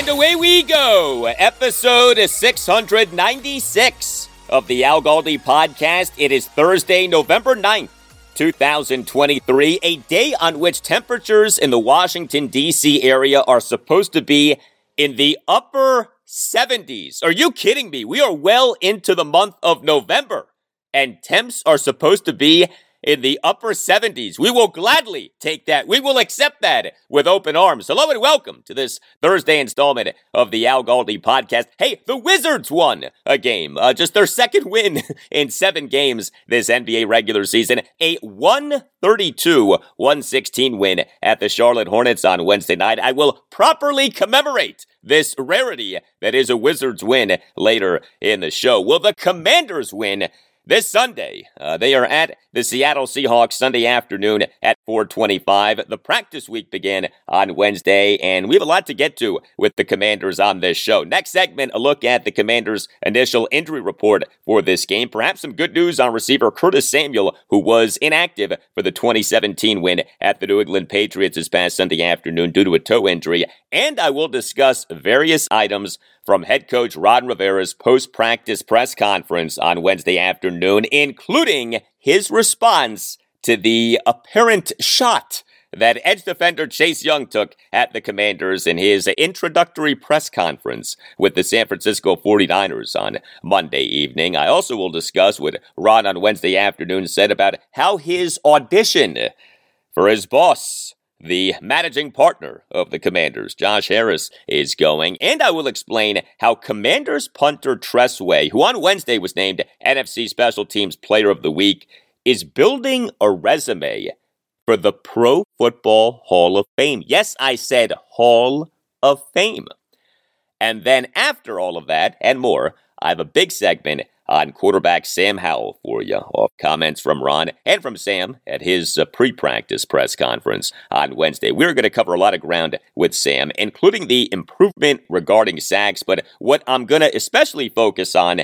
And away we go. Episode 696 of the Al Galdi podcast. It is Thursday, November 9th, 2023, a day on which temperatures in the Washington, D.C. area are supposed to be in the upper 70s. Are you kidding me? We are well into the month of November, and temps are supposed to be in the upper 70s. We will gladly take that. We will accept that with open arms. Hello and welcome to this Thursday installment of the Al Galdi podcast. Hey, the Wizards won a game, uh, just their second win in seven games this NBA regular season. A 132 116 win at the Charlotte Hornets on Wednesday night. I will properly commemorate this rarity that is a Wizards win later in the show. Will the Commanders win? This Sunday, uh, they are at the Seattle Seahawks Sunday afternoon at 425. The practice week began on Wednesday, and we have a lot to get to with the Commanders on this show. Next segment, a look at the Commanders' initial injury report for this game. Perhaps some good news on receiver Curtis Samuel, who was inactive for the 2017 win at the New England Patriots this past Sunday afternoon due to a toe injury. And I will discuss various items from head coach Ron Rivera's post practice press conference on Wednesday afternoon, including his response to the apparent shot that edge defender Chase Young took at the Commanders in his introductory press conference with the San Francisco 49ers on Monday evening. I also will discuss what Ron on Wednesday afternoon said about how his audition for his boss the managing partner of the Commanders, Josh Harris, is going. And I will explain how Commanders punter Tress Way, who on Wednesday was named NFC Special Teams Player of the Week, is building a resume for the Pro Football Hall of Fame. Yes, I said Hall of Fame. And then after all of that and more, I have a big segment on quarterback Sam Howell for you. Off comments from Ron and from Sam at his uh, pre practice press conference on Wednesday. We're going to cover a lot of ground with Sam, including the improvement regarding sacks. But what I'm going to especially focus on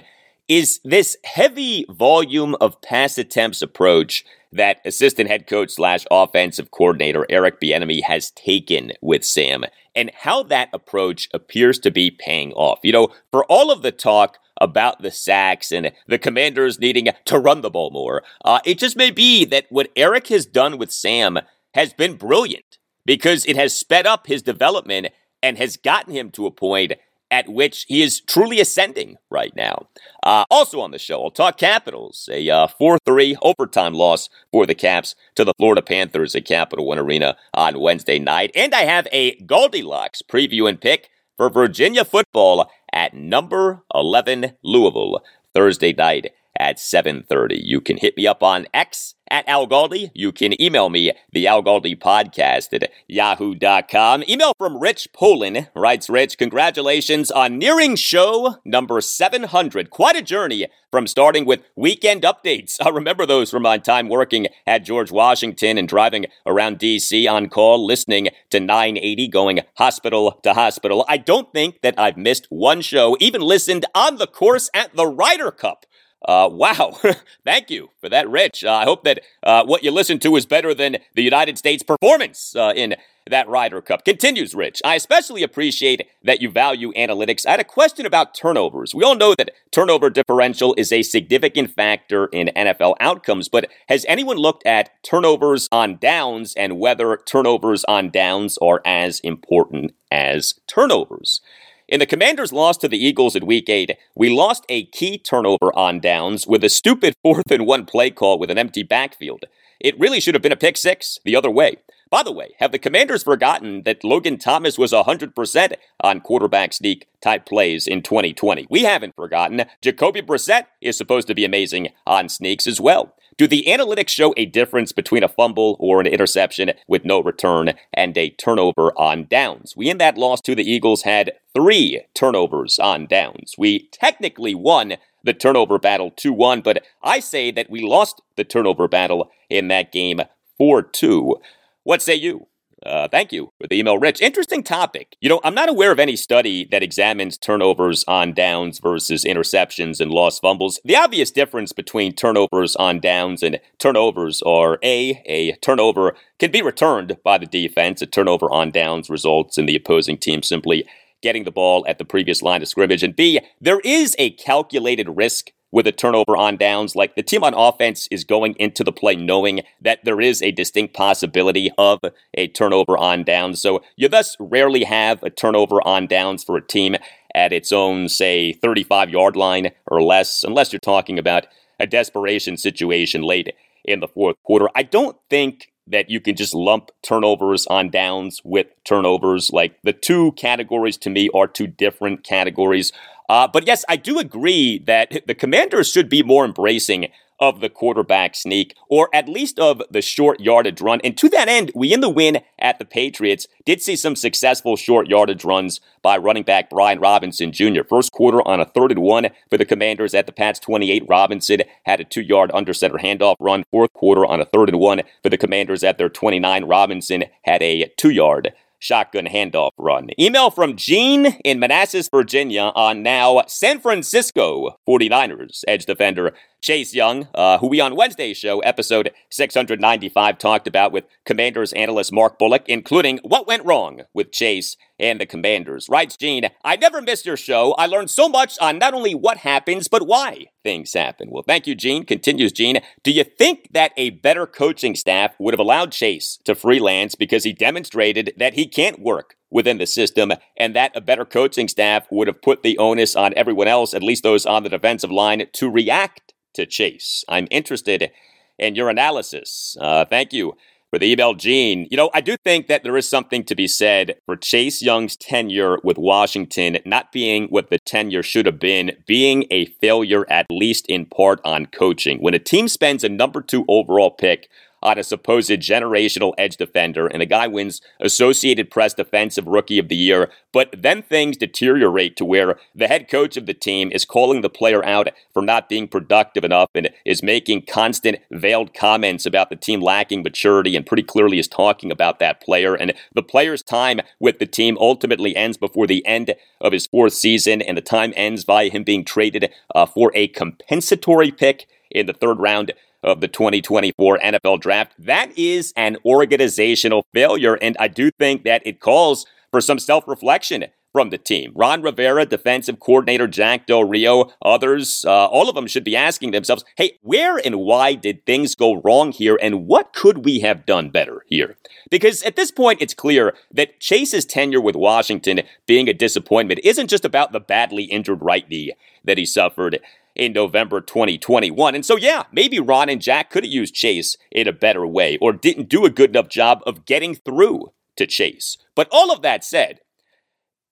is this heavy volume of pass attempts approach that assistant head coach slash offensive coordinator Eric Bieniemy has taken with Sam and how that approach appears to be paying off. You know, for all of the talk about the sacks and the commanders needing to run the ball more, uh, it just may be that what Eric has done with Sam has been brilliant because it has sped up his development and has gotten him to a point at which he is truly ascending right now. Uh, also on the show, I'll talk Capitals, a uh, 4 3 overtime loss for the Caps to the Florida Panthers at Capital One Arena on Wednesday night. And I have a GaldiLocks preview and pick for Virginia football at number 11 Louisville. Thursday night at 7.30. You can hit me up on X at Al Galdi. You can email me, the Al Galdi podcast at yahoo.com. Email from Rich Poland, writes Rich, congratulations on nearing show number 700. Quite a journey from starting with weekend updates. I remember those from my time working at George Washington and driving around DC on call, listening to 980, going hospital to hospital. I don't think that I've missed one show, even listened on the course at the Ryder Cup Uh, wow. Thank you for that, Rich. Uh, I hope that uh, what you listen to is better than the United States performance uh, in that Ryder Cup. Continues, Rich. I especially appreciate that you value analytics. I had a question about turnovers. We all know that turnover differential is a significant factor in NFL outcomes, but has anyone looked at turnovers on downs and whether turnovers on downs are as important as turnovers? In the Commanders' loss to the Eagles in Week 8, we lost a key turnover on downs with a stupid fourth and one play call with an empty backfield. It really should have been a pick six the other way. By the way, have the Commanders forgotten that Logan Thomas was 100% on quarterback sneak type plays in 2020? We haven't forgotten. Jacoby Brissett is supposed to be amazing on sneaks as well. Do the analytics show a difference between a fumble or an interception with no return and a turnover on downs? We in that loss to the Eagles had three turnovers on downs. We technically won the turnover battle 2 1, but I say that we lost the turnover battle in that game 4 2. What say you? Uh, thank you for the email, Rich. Interesting topic. You know, I'm not aware of any study that examines turnovers on downs versus interceptions and lost fumbles. The obvious difference between turnovers on downs and turnovers are A, a turnover can be returned by the defense. A turnover on downs results in the opposing team simply getting the ball at the previous line of scrimmage. And B, there is a calculated risk with a turnover on downs. Like the team on offense is going into the play knowing that there is a distinct possibility of a turnover on downs. So you thus rarely have a turnover on downs for a team at its own, say, 35 yard line or less, unless you're talking about a desperation situation late in the fourth quarter. I don't think that you can just lump turnovers on downs with turnovers. Like the two categories to me are two different categories. Uh, but yes, I do agree that the commanders should be more embracing of the quarterback sneak, or at least of the short yardage run. And to that end, we in the win at the Patriots did see some successful short yardage runs by running back Brian Robinson Jr. First quarter on a third and one for the Commanders at the Pats 28. Robinson had a two yard under center handoff run. Fourth quarter on a third and one for the Commanders at their 29. Robinson had a two yard shotgun handoff run. Email from Gene in Manassas, Virginia on now San Francisco 49ers edge defender Chase Young, uh, who we on Wednesday's show, episode 695, talked about with Commanders analyst Mark Bullock, including what went wrong with Chase and the Commanders. Writes Gene, I never missed your show. I learned so much on not only what happens, but why things happen. Well, thank you, Gene. Continues Gene. Do you think that a better coaching staff would have allowed Chase to freelance because he demonstrated that he can't work within the system, and that a better coaching staff would have put the onus on everyone else, at least those on the defensive line, to react to Chase. I'm interested in your analysis. Uh, thank you for the email, Gene. You know, I do think that there is something to be said for Chase Young's tenure with Washington not being what the tenure should have been, being a failure, at least in part, on coaching. When a team spends a number two overall pick on a supposed generational edge defender, and a guy wins Associated Press Defensive Rookie of the Year. But then things deteriorate to where the head coach of the team is calling the player out for not being productive enough and is making constant veiled comments about the team lacking maturity and pretty clearly is talking about that player. And the player's time with the team ultimately ends before the end of his fourth season, and the time ends by him being traded uh, for a compensatory pick in the third round of the 2024 NFL draft. That is an organizational failure, and I do think that it calls for some self reflection from the team. Ron Rivera, defensive coordinator Jack Del Rio, others, uh, all of them should be asking themselves, hey, where and why did things go wrong here, and what could we have done better here? Because at this point, it's clear that Chase's tenure with Washington being a disappointment isn't just about the badly injured right knee that he suffered in November 2021. And so, yeah, maybe Ron and Jack could have used Chase in a better way or didn't do a good enough job of getting through to Chase. But all of that said,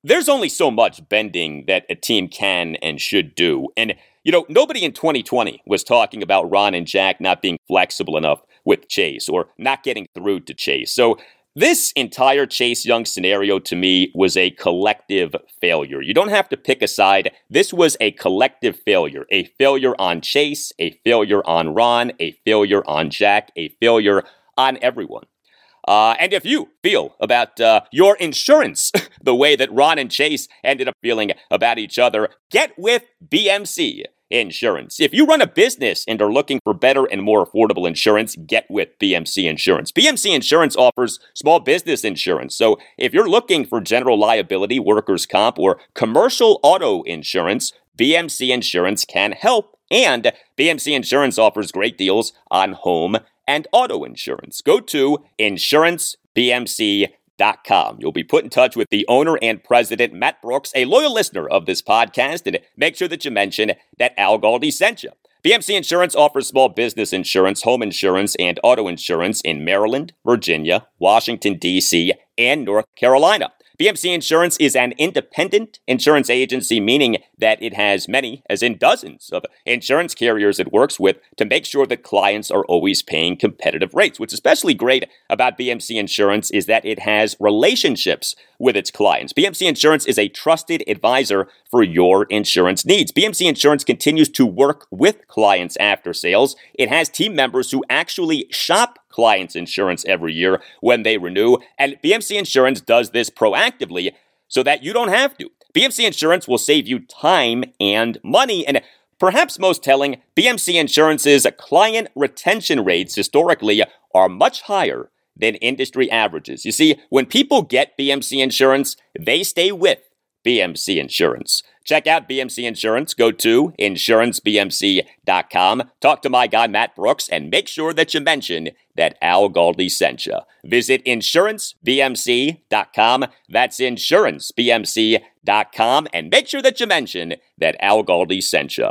there's only so much bending that a team can and should do. And, you know, nobody in 2020 was talking about Ron and Jack not being flexible enough with Chase or not getting through to Chase. So this entire Chase Young scenario to me was a collective failure. You don't have to pick a side. This was a collective failure. A failure on Chase, a failure on Ron, a failure on Jack, a failure on everyone. Uh, and if you feel about uh, your insurance the way that Ron and Chase ended up feeling about each other, get with BMC. Insurance. If you run a business and are looking for better and more affordable insurance, get with BMC Insurance. BMC Insurance offers small business insurance. So if you're looking for general liability, workers' comp, or commercial auto insurance, BMC Insurance can help. And BMC Insurance offers great deals on home and auto insurance. Go to insurancebmc.com Com. You'll be put in touch with the owner and president, Matt Brooks, a loyal listener of this podcast, and make sure that you mention that Al Galdi sent you. BMC Insurance offers small business insurance, home insurance, and auto insurance in Maryland, Virginia, Washington, D.C., and North Carolina. BMC Insurance is an independent insurance agency, meaning that it has many, as in dozens, of insurance carriers it works with to make sure that clients are always paying competitive rates. What's especially great about BMC Insurance is that it has relationships with its clients. BMC Insurance is a trusted advisor for your insurance needs. BMC Insurance continues to work with clients after sales. It has team members who actually shop clients' insurance every year when they renew, and BMC Insurance does this proactively so that you don't have to. BMC Insurance will save you time and money, and perhaps most telling, BMC Insurance's client retention rates historically are much higher than industry averages. You see, when people get BMC Insurance, they stay with BMC Insurance. Check out BMC Insurance. Go to insurancebmc.com. Talk to my guy, Matt Brooks, and make sure that you mention that Al Galdi sent you. Visit insurancebmc.com. That's insurancebmc.com. And make sure that you mention that Al Galdi sent you.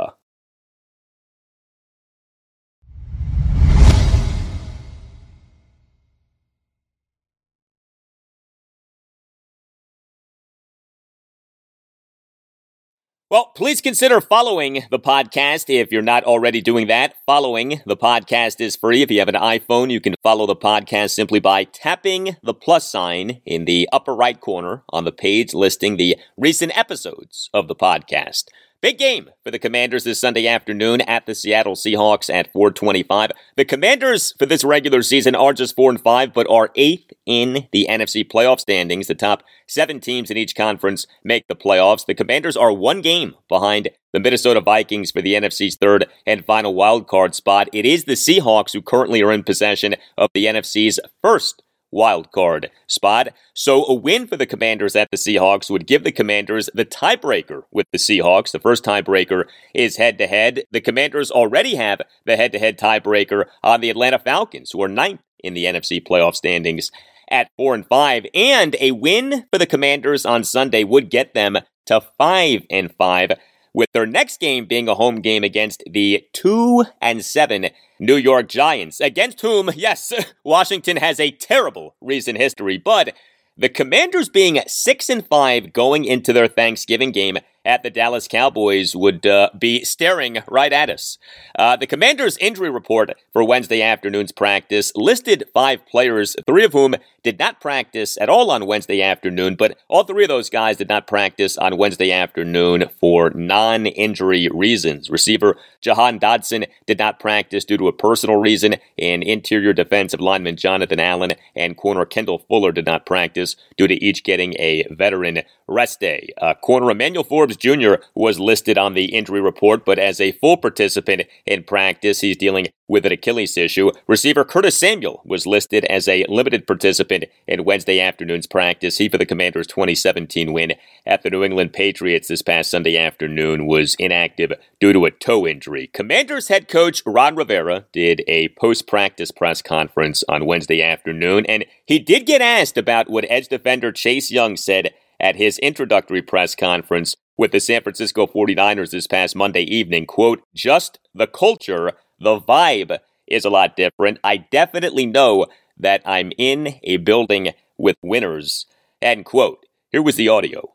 Well, please consider following the podcast if you're not already doing that. Following the podcast is free. If you have an iPhone, you can follow the podcast simply by tapping the plus sign in the upper right corner on the page listing the recent episodes of the podcast. Big game for the Commanders this Sunday afternoon at the Seattle Seahawks at 425. The Commanders for this regular season are just 4 and 5, but are 8th in the NFC playoff standings. The top seven teams in each conference make the playoffs. The Commanders are one game behind the Minnesota Vikings for the NFC's third and final wild card spot. It is the Seahawks who currently are in possession of the NFC's first wild card spot. So a win for the Commanders at the Seahawks would give the Commanders the tiebreaker with the Seahawks. The first tiebreaker is head to head. The Commanders already have the head to head tiebreaker on the Atlanta Falcons, who are ninth in the NFC playoff standings at four and five. And a win for the Commanders on Sunday would get them to five and five with their next game being a home game against the 2 and 7 New York Giants, against whom, yes, Washington has a terrible recent history, but the Commanders being 6 and 5 going into their Thanksgiving game at the Dallas Cowboys would uh, be staring right at us. Uh, the Commanders' injury report for Wednesday afternoon's practice listed five players, three of whom did not practice at all on Wednesday afternoon, but all three of those guys did not practice on Wednesday afternoon for non injury reasons. Receiver Jahan Dotson did not practice due to a personal reason, and interior defensive lineman Jonathan Allen and corner Kendall Fuller did not practice due to each getting a veteran rest day. Uh, corner Emmanuel Forbes Jr. was listed on the injury report, but as a full participant in practice, he's dealing with an Achilles issue. Receiver Curtis Samuel was listed as a limited participant in Wednesday afternoon's practice. He, for the Commanders' 2017 win at the New England Patriots this past Sunday afternoon, was inactive due to a toe injury. Commanders head coach Ron Rivera did a post practice press conference on Wednesday afternoon, and he did get asked about what edge defender Chase Young said at his introductory press conference with the San Francisco 49ers this past Monday evening. Quote, just the culture, the vibe is a lot different. I definitely know that I'm in a building with winners. End quote. Here was the audio.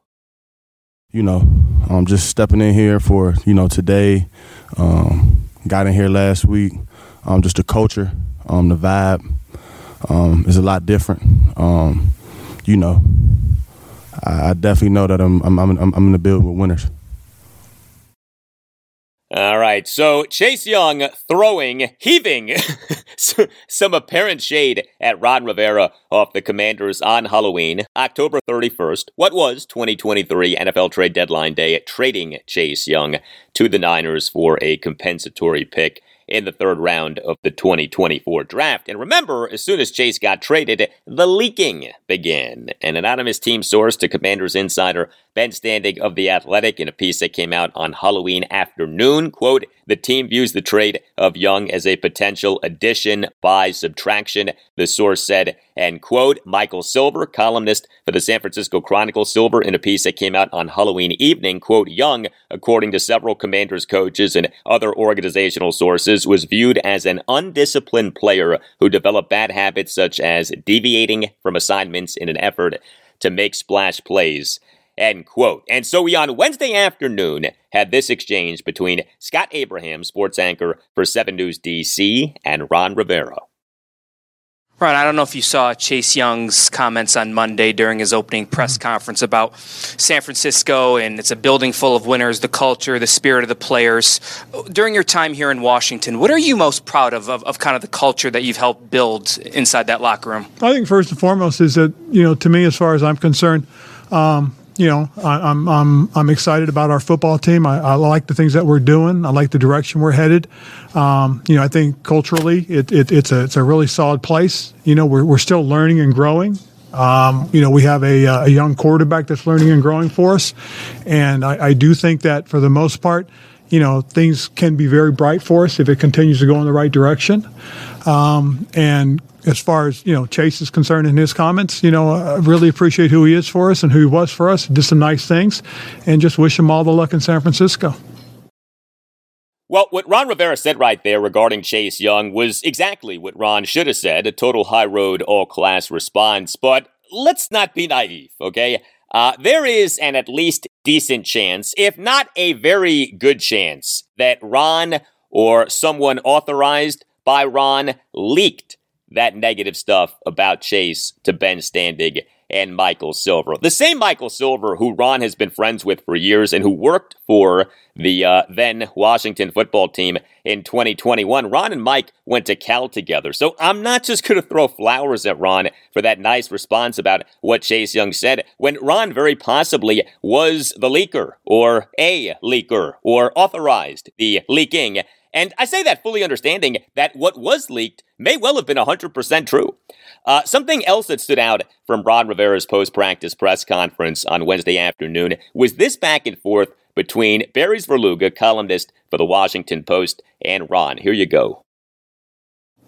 You know, I'm just stepping in here for, you know, today. Um, got in here last week. Um, just the culture, um, the vibe um, is a lot different. Um, you know, I, definitely know that I'm I'm I'm I'm in the build with winners. All right, so Chase Young throwing, heaving some apparent shade at Ron Rivera off the Commanders on Halloween, October 31st. What was 2023 NFL trade deadline day, trading Chase Young to the Niners for a compensatory pick in the third round of the 2024 draft. And remember, as soon as Chase got traded, the leaking began. An anonymous team source to Commanders insider Ben Standig of The Athletic in a piece that came out on Halloween afternoon, quote, the team views the trade of Young as a potential addition by subtraction, the source said, and quote, Michael Silver, columnist for the San Francisco Chronicle, Silver, in a piece that came out on Halloween evening, quote, Young, according to several commanders coaches and other organizational sources, was viewed as an undisciplined player who developed bad habits such as deviating from assignments in an effort to make splash plays. End quote. And so we on Wednesday afternoon had this exchange between Scott Abraham, sports anchor for 7 News DC, and Ron Rivera. Ron, I don't know if you saw Chase Young's comments on Monday during his opening press conference about San Francisco and it's a building full of winners, the culture, the spirit of the players. During your time here in Washington, what are you most proud of, of, of kind of the culture that you've helped build inside that locker room? I think first and foremost is that, you know, to me, as far as I'm concerned, um, you know, I, am I'm, I'm I'm excited about our football team. I, I, like the things that we're doing. I like the direction we're headed. Um, you know, I think culturally, it, it, it's a it's a really solid place. You know, we're we're still learning and growing. Um, you know, we have a, a young quarterback that's learning and growing for us, and I, I do think that for the most part, you know, things can be very bright for us if it continues to go in the right direction. Um, and as far as you know, Chase is concerned in his comments, you know, I really appreciate who he is for us and who he was for us. Did some nice things, and just wish him all the luck in San Francisco. Well, what Ron Rivera said right there regarding Chase Young was exactly what Ron should have said a total high road, all class response. But let's not be naive, okay? Uh, there is an at least decent chance, if not a very good chance, that Ron or someone authorized by Ron leaked that negative stuff about Chase to Ben Standig and Michael Silver. The same Michael Silver who Ron has been friends with for years and who worked for the uh, then Washington football team in 2021. Ron and Mike went to Cal together. So I'm not just going to throw flowers at Ron for that nice response about what Chase Young said when Ron very possibly was the leaker or a leaker or authorized the leaking and I say that fully understanding that what was leaked may well have been 100% true. Uh, something else that stood out from Ron Rivera's post practice press conference on Wednesday afternoon was this back and forth between Barry Svrluga, columnist for the Washington Post, and Ron. Here you go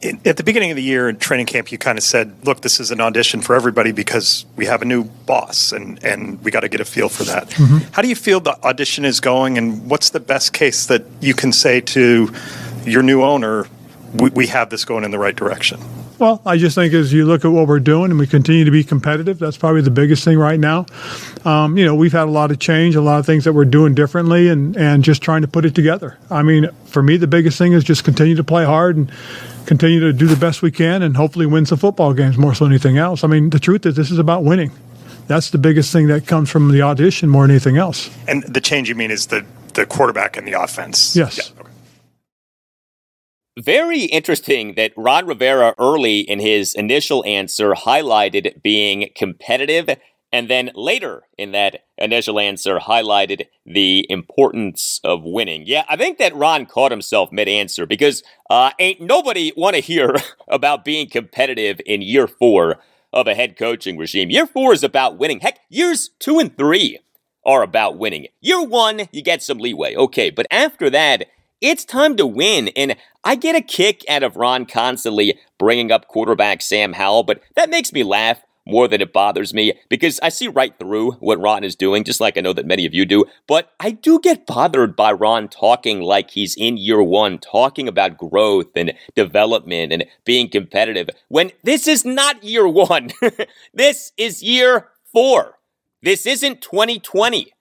at the beginning of the year in training camp, you kind of said, "Look, this is an audition for everybody because we have a new boss, and and we got to get a feel for that." Mm-hmm. How do you feel the audition is going, and what's the best case that you can say to your new owner? We, we have this going in the right direction. Well, I just think as you look at what we're doing and we continue to be competitive, that's probably the biggest thing right now. Um, you know, we've had a lot of change, a lot of things that we're doing differently, and and just trying to put it together. I mean, for me, the biggest thing is just continue to play hard and continue to do the best we can and hopefully win some football games more so than anything else. I mean, the truth is, this is about winning. That's the biggest thing that comes from the audition more than anything else. And the change you mean is the, the quarterback and the offense? Yes. Yeah. Okay. Very interesting that Ron Rivera early in his initial answer highlighted being competitive and then later in that initial answer, highlighted the importance of winning. Yeah, I think that Ron caught himself mid answer because uh, ain't nobody want to hear about being competitive in year four of a head coaching regime. Year four is about winning. Heck, years two and three are about winning. Year one, you get some leeway. Okay, but after that, it's time to win. And I get a kick out of Ron constantly bringing up quarterback Sam Howell, but that makes me laugh more than it bothers me because I see right through what Ron is doing, just like I know that many of you do. But I do get bothered by Ron talking like he's in year one, talking about growth and development and being competitive when this is not year one. this is year four. This isn't 2020.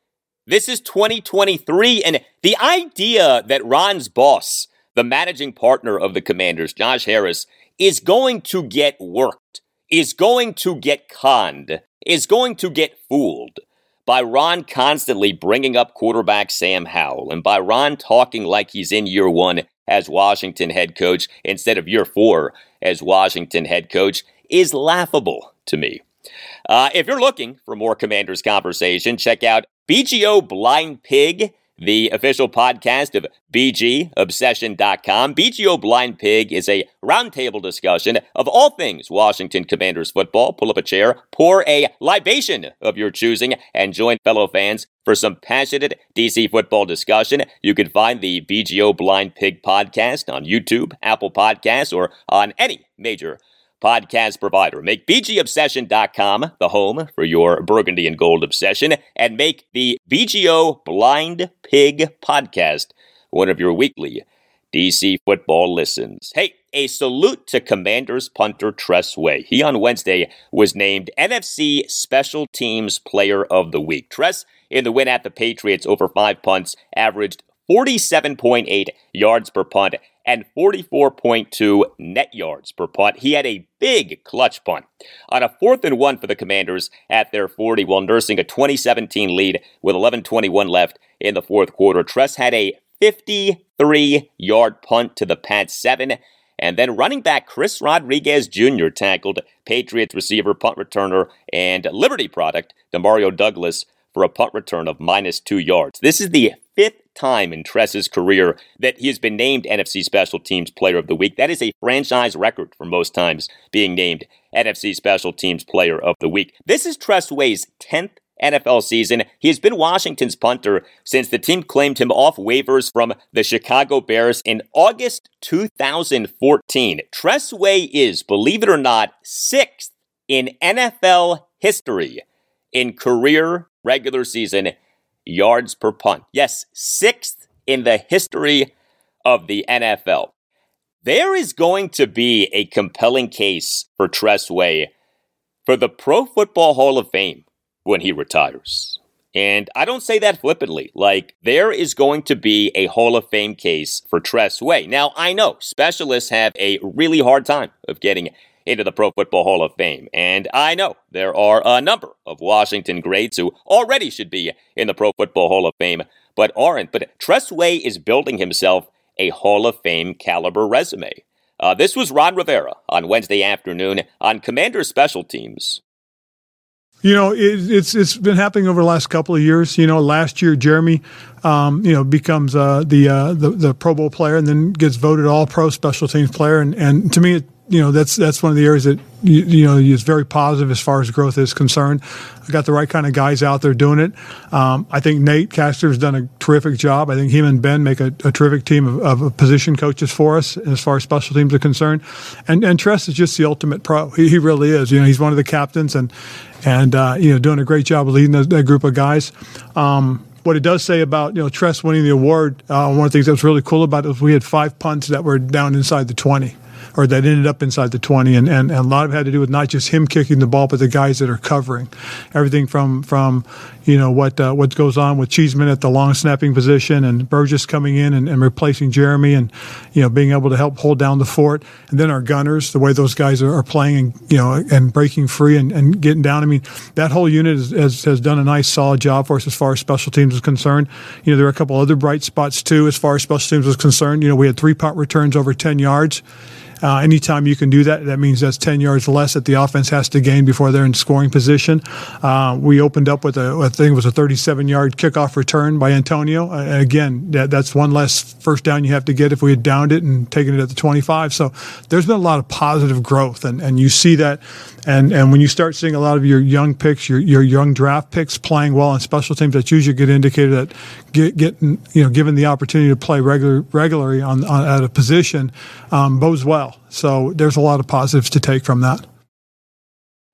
This is 2023. And the idea that Ron's boss, the managing partner of the Commanders, Josh Harris, is going to get worked is going to get conned, is going to get fooled by Ron constantly bringing up quarterback Sam Howell and by Ron talking like he's in year one as Washington head coach instead of year four as Washington head coach is laughable to me. Uh, if you're looking for more Commanders conversation, check out BGO Blind Pig the official podcast of BGObsession.com. BGO Blind Pig is a roundtable discussion of all things Washington Commanders football. Pull up a chair, pour a libation of your choosing, and join fellow fans for some passionate DC football discussion. You can find the BGO Blind Pig podcast on YouTube, Apple Podcasts, or on any major podcast provider. Make BGObsession.com the home for your burgundy and gold obsession, and make the BGO Blind Pig podcast one of your weekly DC football listens. Hey, a salute to Commanders punter Tress Way. He on Wednesday was named NFC Special Teams Player of the Week. Tress, in the win at the Patriots over five punts, averaged 47.8 yards per punt and 44.2 net yards per punt. He had a big clutch punt on a fourth and one for the Commanders at their 40 while nursing a 2017 lead with 11:21 left in the fourth quarter. Tress had a 53 yard punt to the pad 7. And then running back Chris Rodriguez Jr. tackled Patriots receiver, punt returner, and Liberty product Demario Douglas for a punt return of minus two yards. This is the fifth time in Tress's career that he has been named NFC Special Teams Player of the Week. That is a franchise record for most times being named NFC Special Teams Player of the Week. This is Tress Way's 10th NFL season. He has been Washington's punter since the team claimed him off waivers from the Chicago Bears in August 2014. Tress Way is, believe it or not, sixth in NFL history in career regular season yards per punt. Yes, sixth in the history of the NFL. There is going to be a compelling case for Tress Way for the Pro Football Hall of Fame when he retires. And I don't say that flippantly. Like, there is going to be a Hall of Fame case for Tress Way. Now, I know specialists have a really hard time of getting into the Pro Football Hall of Fame. And I know there are a number of Washington greats who already should be in the Pro Football Hall of Fame, but aren't. But Tress Way is building himself a Hall of Fame caliber resume. Uh, this was Ron Rivera on Wednesday afternoon on Commander Special Teams. You know, it, it's it's been happening over the last couple of years. You know, last year Jeremy, um, you know, becomes uh, the, uh, the the Pro Bowl player and then gets voted All Pro Special Teams player. And and to me, it, you know that's that's one of the areas that you, you, know is very positive as far as growth is concerned. I got the right kind of guys out there doing it. Um, I think Nate Kaczor has done a terrific job. I think him and Ben make a, a terrific team of, of, position coaches for us as far as special teams are concerned. And and Tress is just the ultimate pro. He, he really is. You know, he's one of the captains and and uh, you know doing a great job of leading that, that group of guys. Um, what it does say about you know Tress winning the award, uh, one of the things that was really cool about it was we had five punts that were down inside the twenty or that ended up inside the 20. And, and, and a lot of it had to do with not just him kicking the ball, but the guys that are covering. Everything from, from you know, what uh, what goes on with Cheeseman at the long snapping position and Burgess coming in and, and replacing Jeremy and, you know, being able to help hold down the fort. And then our gunners, the way those guys are, are playing and, you know, and breaking free and, and getting down. I mean, that whole unit is, has, has done a nice, solid job for us as far as special teams is concerned. You know, there are a couple other bright spots, too, as far as special teams was concerned. You know, we had three punt returns over 10 yards. Uh, anytime you can do that, that means that's 10 yards less that the offense has to gain before they're in scoring position. Uh, we opened up with a, I think it was a 37 yard kickoff return by Antonio. Uh, again, that, that's one less first down you have to get if we had downed it and taken it at the 25. So there's been a lot of positive growth, and, and you see that. And, and when you start seeing a lot of your young picks, your, your young draft picks playing well on special teams, that's usually a good indicator that get, getting, you know, given the opportunity to play regular, regularly on, on at a position um, bodes well. So there's a lot of positives to take from that.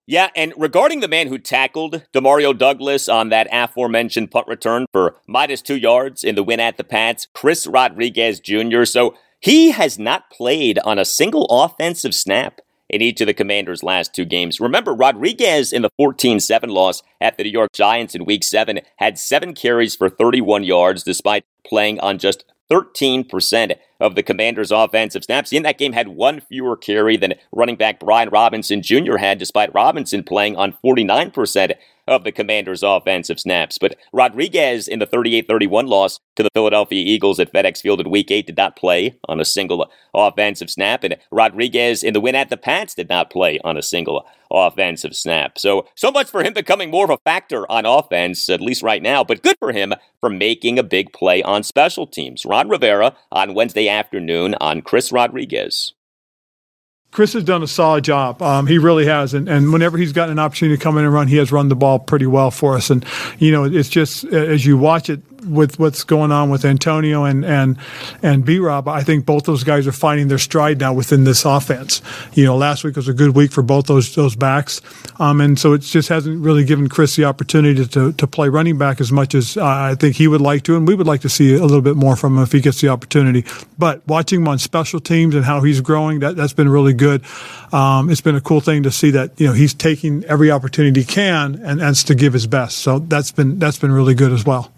Yeah, and regarding the man who tackled Demario Douglas on that aforementioned punt return for minus two yards in the win at the Pats, Chris Rodriguez Jr. So he has not played on a single offensive snap in each of the Commanders' last two games. Remember, Rodriguez in the 14 7 loss at the New York Giants in Week 7 had seven carries for 31 yards despite playing on just 13% of the Commanders' offensive snaps. In that game, had one fewer carry than running back Brian Robinson Jr. had, despite Robinson playing on 49% of the Commanders' offensive snaps. But Rodriguez in the 38 31 loss to the Philadelphia Eagles at FedEx Field in Week 8 did not play on a single offensive snap. And Rodriguez in the win at the Pats did not play on a single offensive snap. So, so much for him becoming more of a factor on offense, at least right now, but good for him for making a big play on special teams. Ron Rivera on Wednesday afternoon on Chris Rodriguez. Chris has done a solid job. Um, he really has, and, and whenever he's gotten an opportunity to come in and run, he has run the ball pretty well for us. And you know, it's just as you watch it, with what's going on with Antonio and and and B Rob, I think both those guys are finding their stride now within this offense. You know, last week was a good week for both those those backs, um, and so it just hasn't really given Chris the opportunity to to play running back as much as uh, I think he would like to, and we would like to see a little bit more from him if he gets the opportunity. But watching him on special teams and how he's growing, that that's been really good. Um, it's been a cool thing to see that you know he's taking every opportunity he can and, and to give his best. So that's been that's been really good as well.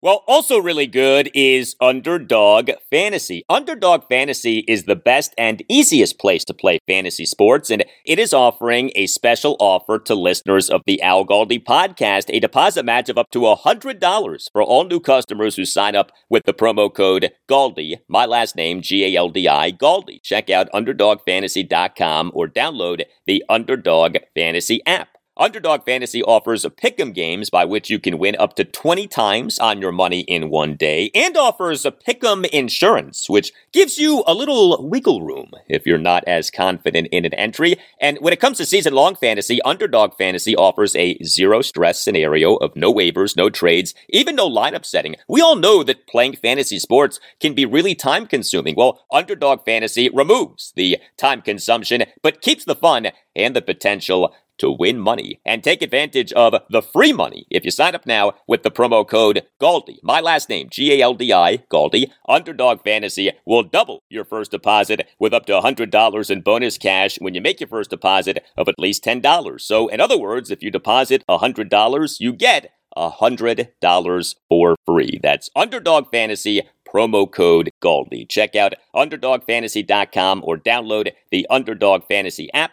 Well, also really good is Underdog Fantasy. Underdog Fantasy is the best and easiest place to play fantasy sports, and it is offering a special offer to listeners of the Al Galdi podcast, a deposit match of up to $100 for all new customers who sign up with the promo code GALDI, my last name, G-A-L-D-I, GALDI. Check out UnderdogFantasy.com or download the Underdog Fantasy app. Underdog Fantasy offers a pick'em games by which you can win up to 20 times on your money in one day and offers a pick'em insurance, which gives you a little wiggle room if you're not as confident in an entry. And when it comes to season long fantasy, Underdog Fantasy offers a zero stress scenario of no waivers, no trades, even no lineup setting. We all know that playing fantasy sports can be really time consuming. Well, Underdog Fantasy removes the time consumption, but keeps the fun and the potential to win money and take advantage of the free money if you sign up now with the promo code GALDI. My last name, G A L D I, GALDI. Underdog Fantasy will double your first deposit with up to $100 in bonus cash when you make your first deposit of at least $10. So, in other words, if you deposit $100, you get $100 for free. That's Underdog Fantasy promo code GALDI. Check out UnderdogFantasy.com or download the Underdog Fantasy app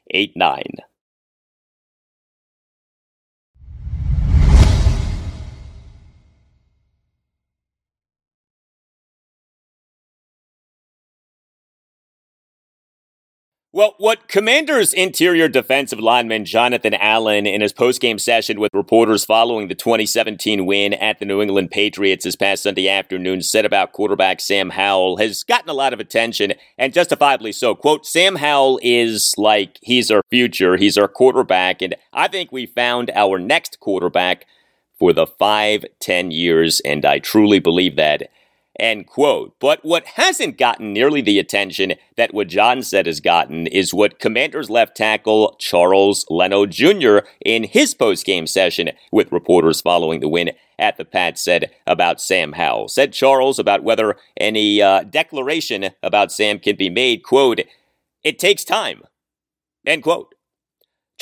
9789. Well, what Commanders interior defensive lineman Jonathan Allen in his postgame session with reporters following the 2017 win at the New England Patriots this past Sunday afternoon said about quarterback Sam Howell has gotten a lot of attention and justifiably so. Quote, Sam Howell is like he's our future, he's our quarterback, and I think we found our next quarterback for the five, ten years, and I truly believe that. End quote. But what hasn't gotten nearly the attention that what John said has gotten is what Commanders left tackle Charles Leno Jr. in his post-game session with reporters following the win at the Pats said about Sam Howell. Said Charles about whether any uh, declaration about Sam can be made, quote, it takes time, end quote.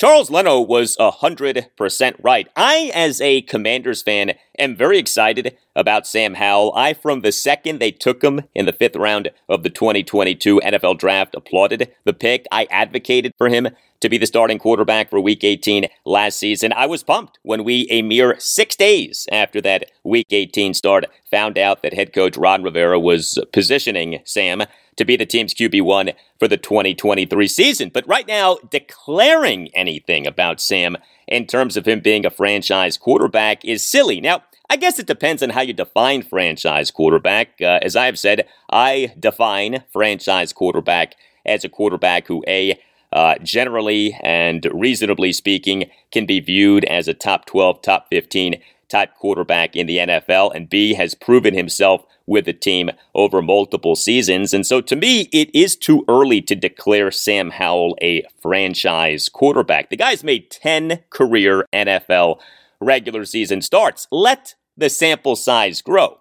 Charles Leno was 100% right. I, as a Commanders fan, am very excited about Sam Howell. I, from the second they took him in the fifth round of the 2022 NFL Draft, applauded the pick. I advocated for him to be the starting quarterback for Week 18 last season. I was pumped when we, a mere six days after that Week 18 start, found out that head coach Ron Rivera was positioning Sam to be the team's QB1 for the 2023 season. But right now, declaring anything about Sam in terms of him being a franchise quarterback is silly. Now, I guess it depends on how you define franchise quarterback. Uh, as I have said, I define franchise quarterback as a quarterback who, A, uh, generally and reasonably speaking, can be viewed as a top 12, top 15 type quarterback in the NFL, and B, has proven himself with the team over multiple seasons. And so to me, it is too early to declare Sam Howell a franchise quarterback. The guy's made 10 career NFL regular season starts. Let the sample size grow.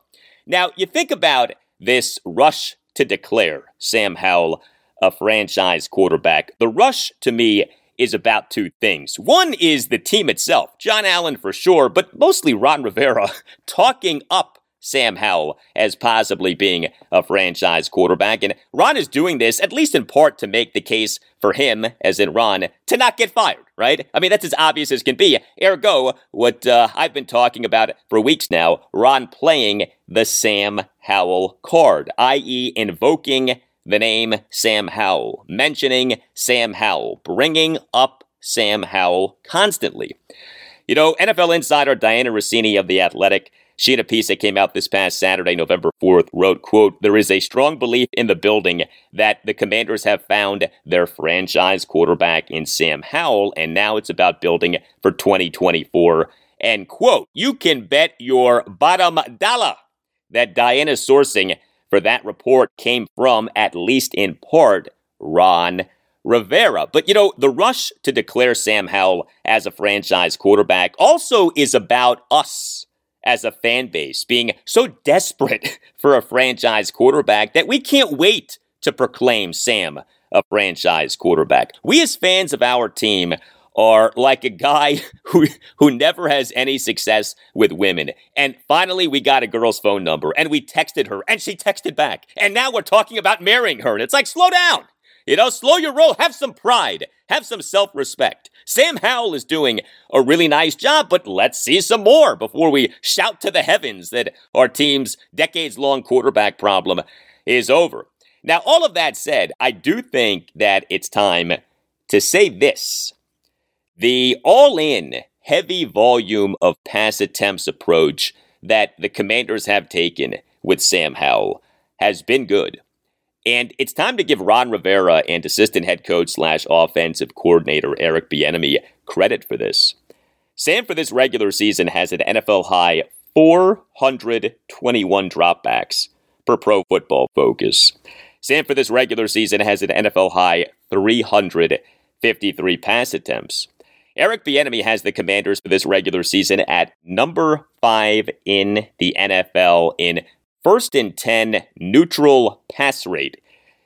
Now, you think about this rush to declare Sam Howell a franchise quarterback. The rush to me is about two things. One is the team itself, John Allen for sure, but mostly Ron Rivera talking up Sam Howell as possibly being a franchise quarterback. And Ron is doing this, at least in part, to make the case for him, as in Ron, to not get fired, right? I mean, that's as obvious as can be. Ergo, what uh, I've been talking about for weeks now, Ron playing the Sam Howell card, i.e., invoking the name Sam Howell, mentioning Sam Howell, bringing up Sam Howell constantly. You know, NFL insider Dianna Russini of The Athletic, she in a piece that came out this past Saturday, November 4th, wrote, quote, There is a strong belief in the building that the commanders have found their franchise quarterback in Sam Howell, and now it's about building for 2024. End quote. You can bet your bottom dollar that Dianna's sourcing for that report came from, at least in part, Ron Rivera. But you know, the rush to declare Sam Howell as a franchise quarterback also is about us as a fan base being so desperate for a franchise quarterback that we can't wait to proclaim Sam a franchise quarterback. We as fans of our team are like a guy who who never has any success with women. And finally we got a girl's phone number and we texted her and she texted back. And now we're talking about marrying her. And it's like slow down. You know, slow your roll, have some pride, have some self-respect. Sam Howell is doing a really nice job, but let's see some more before we shout to the heavens that our team's decades-long quarterback problem is over. Now, all of that said, I do think that it's time to say this the all in heavy volume of pass attempts approach that the commanders have taken with Sam Howell has been good. And it's time to give Ron Rivera and assistant head coach slash offensive coordinator Eric Bieniemy credit for this. Sam for this regular season has an NFL high 421 dropbacks per Pro Football Focus. Sam for this regular season has an NFL high 353 pass attempts. Eric Bieniemy has the Commanders for this regular season at number five in the NFL in first and 10 neutral pass rate,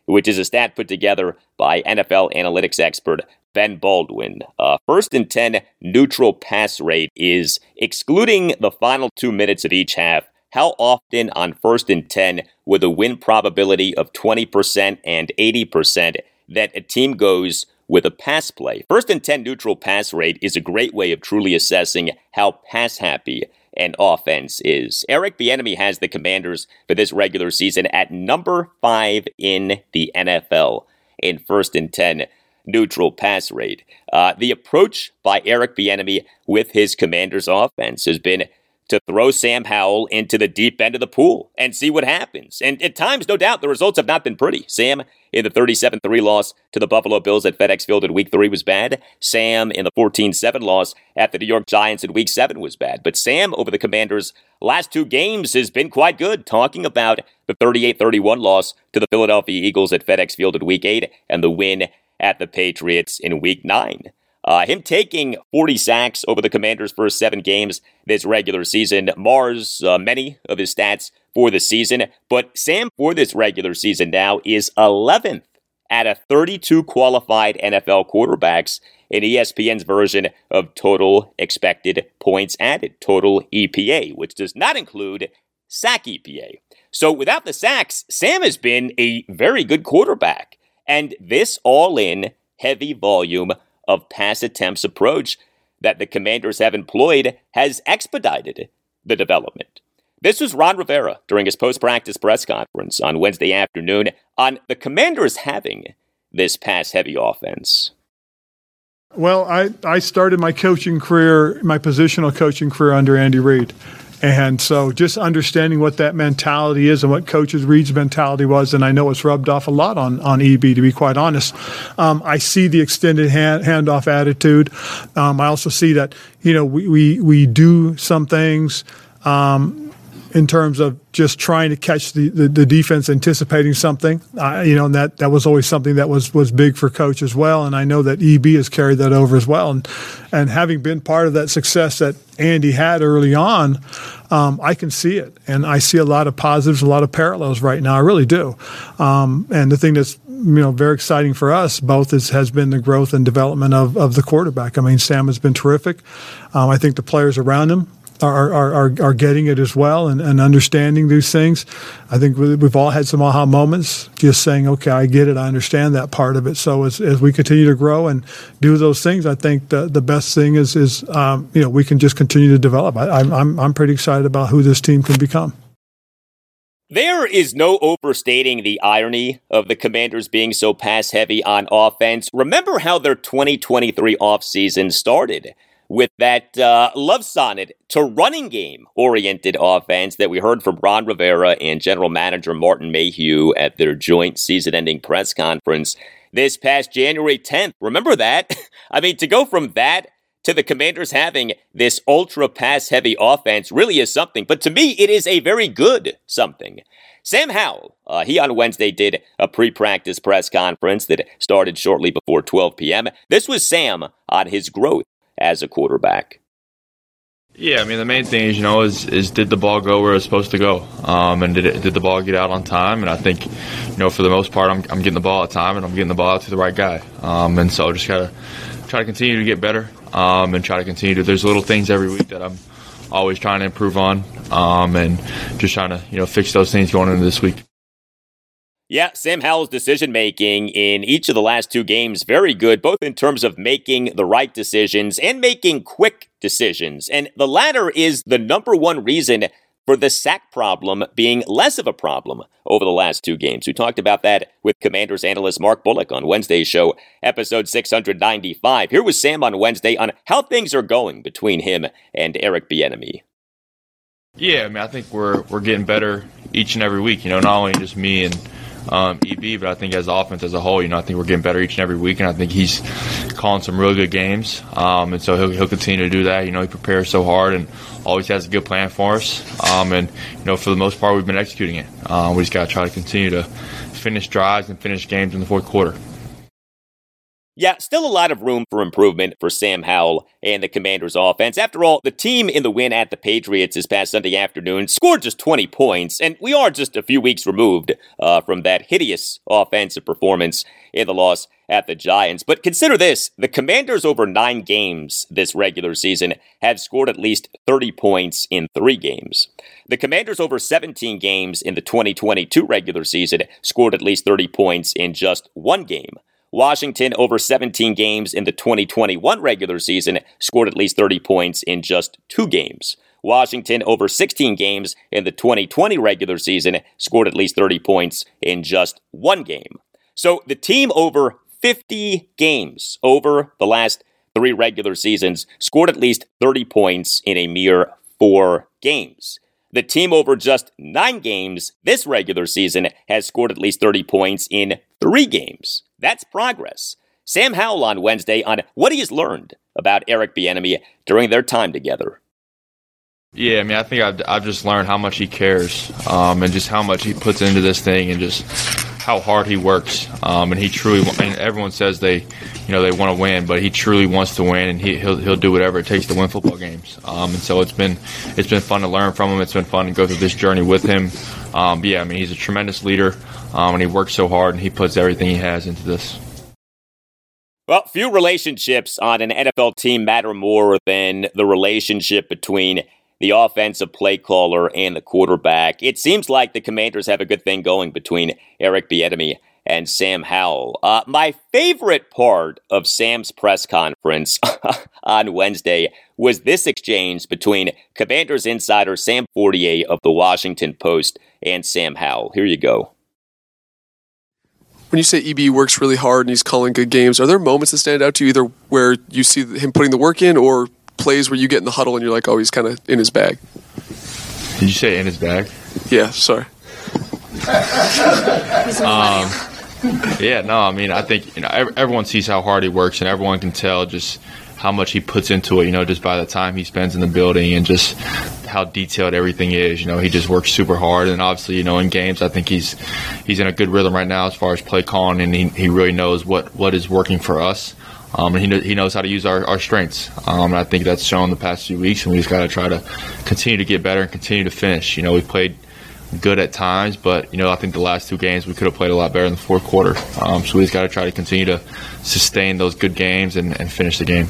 which is a stat put together by NFL analytics expert Ben Baldwin. Uh, first and 10 neutral pass rate is excluding the final two minutes of each half. How often on first and 10 with a win probability of 20% and 80% that a team goes with a pass play. First and 10 neutral pass rate is a great way of truly assessing how pass happy an offense is. Eric Bieniemy has the Commanders for this regular season at number 5 in the NFL in first and 10 neutral pass rate. Uh, the approach by Eric Bieniemy with his Commanders offense has been to throw Sam Howell into the deep end of the pool and see what happens. And at times, no doubt, the results have not been pretty. Sam in the 37 3 loss to the Buffalo Bills at FedEx Field in week three was bad. Sam in the 14 7 loss at the New York Giants in week seven was bad. But Sam over the Commanders' last two games has been quite good, talking about the 38 31 loss to the Philadelphia Eagles at FedEx Field in week eight and the win at the Patriots in week nine. Uh, him taking 40 sacks over the Commanders' first seven games this regular season mars uh, many of his stats for the season. But Sam, for this regular season now, is 11th out of 32 qualified NFL quarterbacks in ESPN's version of total expected points added, total EPA, which does not include sack EPA. So without the sacks, Sam has been a very good quarterback. And this all in heavy volume of pass attempts approach that the commanders have employed has expedited the development. This was Ron Rivera during his post practice press conference on Wednesday afternoon on the commanders having this pass heavy offense. Well, I, I started my coaching career, my positional coaching career under Andy Reid. And so just understanding what that mentality is and what coaches Reid's mentality was, and I know it's rubbed off a lot on, on EB, to be quite honest. Um, I see the extended hand, handoff attitude. Um, I also see that, you know, we, we, we do some things um, in terms of just trying to catch the, the, the defense anticipating something. You know, and that, that was always something that was, was big for coach as well. And I know that EB has carried that over as well. And, and having been part of that success that Andy had early on, um, I can see it. And I see a lot of positives, a lot of parallels right now. I really do. Um, and the thing that's, you know, very exciting for us both is, has been the growth and development of, of the quarterback. I mean, Sam has been terrific. Um, I think the players around him are, are, are, getting it as well and, and understanding these things. I think we've all had some aha moments just saying, okay, I get it. I understand that part of it. So as, as we continue to grow and do those things, I think the, the best thing is, is um, you know, we can just continue to develop. I, I'm, I'm pretty excited about who this team can become. There is no overstating the irony of the Commanders being so pass heavy on offense. Remember how their 2023 offseason started with that uh, love sonnet to running game oriented offense that we heard from Ron Rivera and general manager Martin Mayhew at their joint season ending press conference this past January 10th. Remember that? I mean, to go from that to the Commanders having this ultra pass heavy offense really is something, but to me, it is a very good something. Sam Howell, uh, he on Wednesday did a pre practice press conference that started shortly before 12 p.m. This was Sam on his growth as a quarterback? Yeah, I mean the main thing is you know is is did the ball go where it was supposed to go, um, and did it, did the ball get out on time? And I think you know for the most part I'm, I'm getting the ball at time and I'm getting the ball out to the right guy, um, and so just gotta try to continue to get better um, and try to continue to. There's little things every week that I'm always trying to improve on, um, and just trying to you know fix those things going into this week. Yeah, Sam Howell's decision making in each of the last two games very good, both in terms of making the right decisions and making quick decisions. And the latter is the number one reason for the sack problem being less of a problem over the last two games. We talked about that with Commanders analyst Mark Bullock on Wednesday's show, episode 695. Here was Sam on Wednesday on how things are going between him and Eric Bieniemy. Yeah, I mean, I think we're we're getting better each and every week. You know, not only just me and um, EB, but I think as offense as a whole, you know, I think we're getting better each and every week, and I think he's calling some really good games, um, and so he'll, he'll continue to do that. You know, he prepares so hard and always has a good plan for us, um, and you know, for the most part, we've been executing it. Um, we just got to try to continue to finish drives and finish games in the fourth quarter. Yeah, still a lot of room for improvement for Sam Howell and the Commanders' offense. After all, the team in the win at the Patriots this past Sunday afternoon scored just 20 points, and we are just a few weeks removed uh, from that hideous offensive performance in the loss at the Giants. But consider this the Commanders over nine games this regular season have scored at least 30 points in three games. The Commanders over 17 games in the 2022 regular season scored at least 30 points in just one game. Washington, over 17 games in the 2021 regular season, scored at least 30 points in just two games. Washington, over 16 games in the 2020 regular season, scored at least 30 points in just one game. So the team over 50 games over the last three regular seasons scored at least 30 points in a mere four games. The team over just nine games this regular season has scored at least 30 points in three games. That's progress. Sam Howell on Wednesday on what he has learned about Eric Bieniemy during their time together. Yeah, I mean, I think I've, I've just learned how much he cares um, and just how much he puts into this thing and just how hard he works. Um, and he truly, and everyone says they, you know, they want to win, but he truly wants to win, and he, will he'll do whatever it takes to win football games. Um, and so it's been it's been fun to learn from him. It's been fun to go through this journey with him. Um, yeah, I mean, he's a tremendous leader, um, and he works so hard, and he puts everything he has into this. Well, few relationships on an NFL team matter more than the relationship between the offensive play caller and the quarterback. It seems like the Commanders have a good thing going between Eric Bieniemy and Sam Howell. Uh, my favorite part of Sam's press conference on Wednesday was this exchange between Commanders insider Sam Fortier of the Washington Post and Sam Howell. Here you go. When you say EB works really hard and he's calling good games, are there moments that stand out to you either where you see him putting the work in or plays where you get in the huddle and you're like, oh, he's kind of in his bag? Did you say in his bag? Yeah, sorry. um, yeah, no, I mean, I think you know everyone sees how hard he works, and everyone can tell just how much he puts into it. You know, just by the time he spends in the building, and just how detailed everything is. You know, he just works super hard, and obviously, you know, in games, I think he's he's in a good rhythm right now as far as play calling, and he, he really knows what what is working for us. Um, and he, he knows how to use our, our strengths. Um, and I think that's shown the past few weeks, and we just got to try to continue to get better and continue to finish. You know, we've played good at times, but you know I think the last two games we could have played a lot better in the fourth quarter. Um, so we just got to try to continue to sustain those good games and, and, finish the game.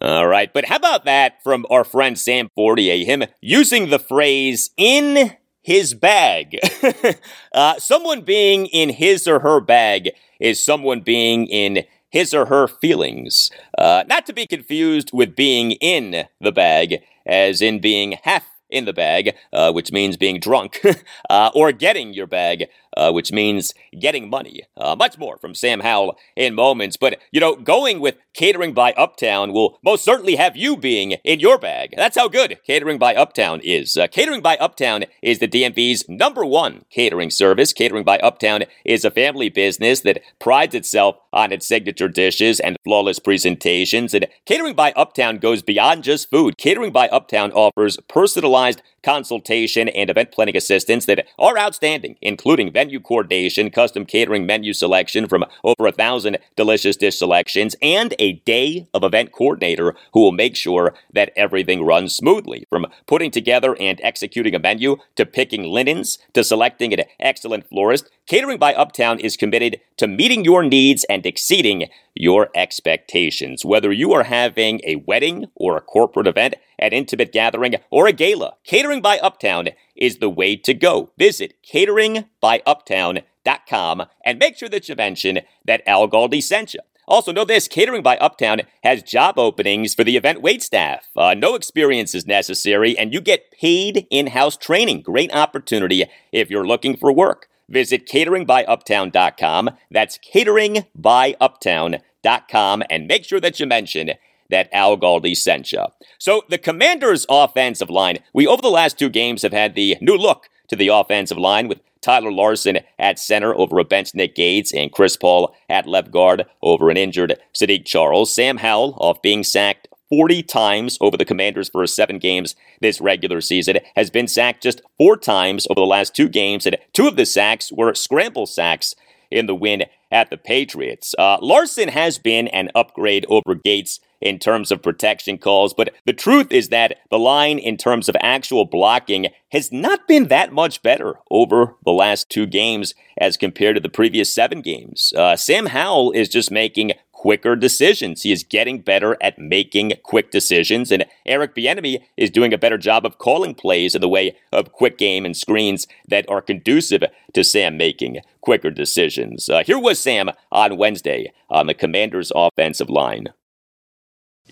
All right, but how about that from our friend Sam Fortier? Him using the phrase "in his bag." uh, someone being in his or her bag is someone being in his or her feelings. Uh, not to be confused with being in the bag, as in being half in the bag, uh, which means being drunk, uh, or getting your bag, uh, which means getting money. Uh, much more from Sam Howell in moments. But, you know, going with Catering by Uptown will most certainly have you being in your bag. That's how good Catering by Uptown is. Uh, catering by Uptown is the DMV's number one catering service. Catering by Uptown is a family business that prides itself on its signature dishes and flawless presentations. And Catering by Uptown goes beyond just food. Catering by Uptown offers personalized consultation, and event planning assistance that are outstanding, including venue coordination, custom catering menu selection from over a thousand delicious dish selections, and a day of event coordinator who will make sure that everything runs smoothly. From putting together and executing a menu to picking linens to selecting an excellent florist, Catering by Uptown is committed to meeting your needs and exceeding your expectations. Whether you are having a wedding or a corporate event, an intimate gathering, or a gala, Catering by Uptown is the way to go. Visit cateringbyuptown.com and make sure that you mention that Al Galdi sent you. Also, know this Catering by Uptown has job openings for the event wait staff. Uh, no experience is necessary, and you get paid in house training. Great opportunity if you're looking for work. Visit cateringbyuptown.com. That's cateringbyuptown.com and make sure that you mention that Al Galdi sent you. So the Commanders' offensive line, we over the last two games have had the new look to the offensive line with Tyler Larsen at center over a bench Nick Gates and Chris Paul at left guard over an injured Saahdiq Charles. Sam Howell off being sacked 40 times over the Commanders' first seven games this regular season, has been sacked just four times over the last two games, and two of the sacks were scramble sacks in the win at the Patriots. Uh, Larsen has been an upgrade over Gates in terms of protection calls, but the truth is that the line in terms of actual blocking has not been that much better over the last two games as compared to the previous seven games. Uh, Sam Howell is just making quicker decisions. He is getting better at making quick decisions, and Eric Bieniemy is doing a better job of calling plays in the way of quick game and screens that are conducive to Sam making quicker decisions. Uh, here was Sam on Wednesday on the Commanders' offensive line.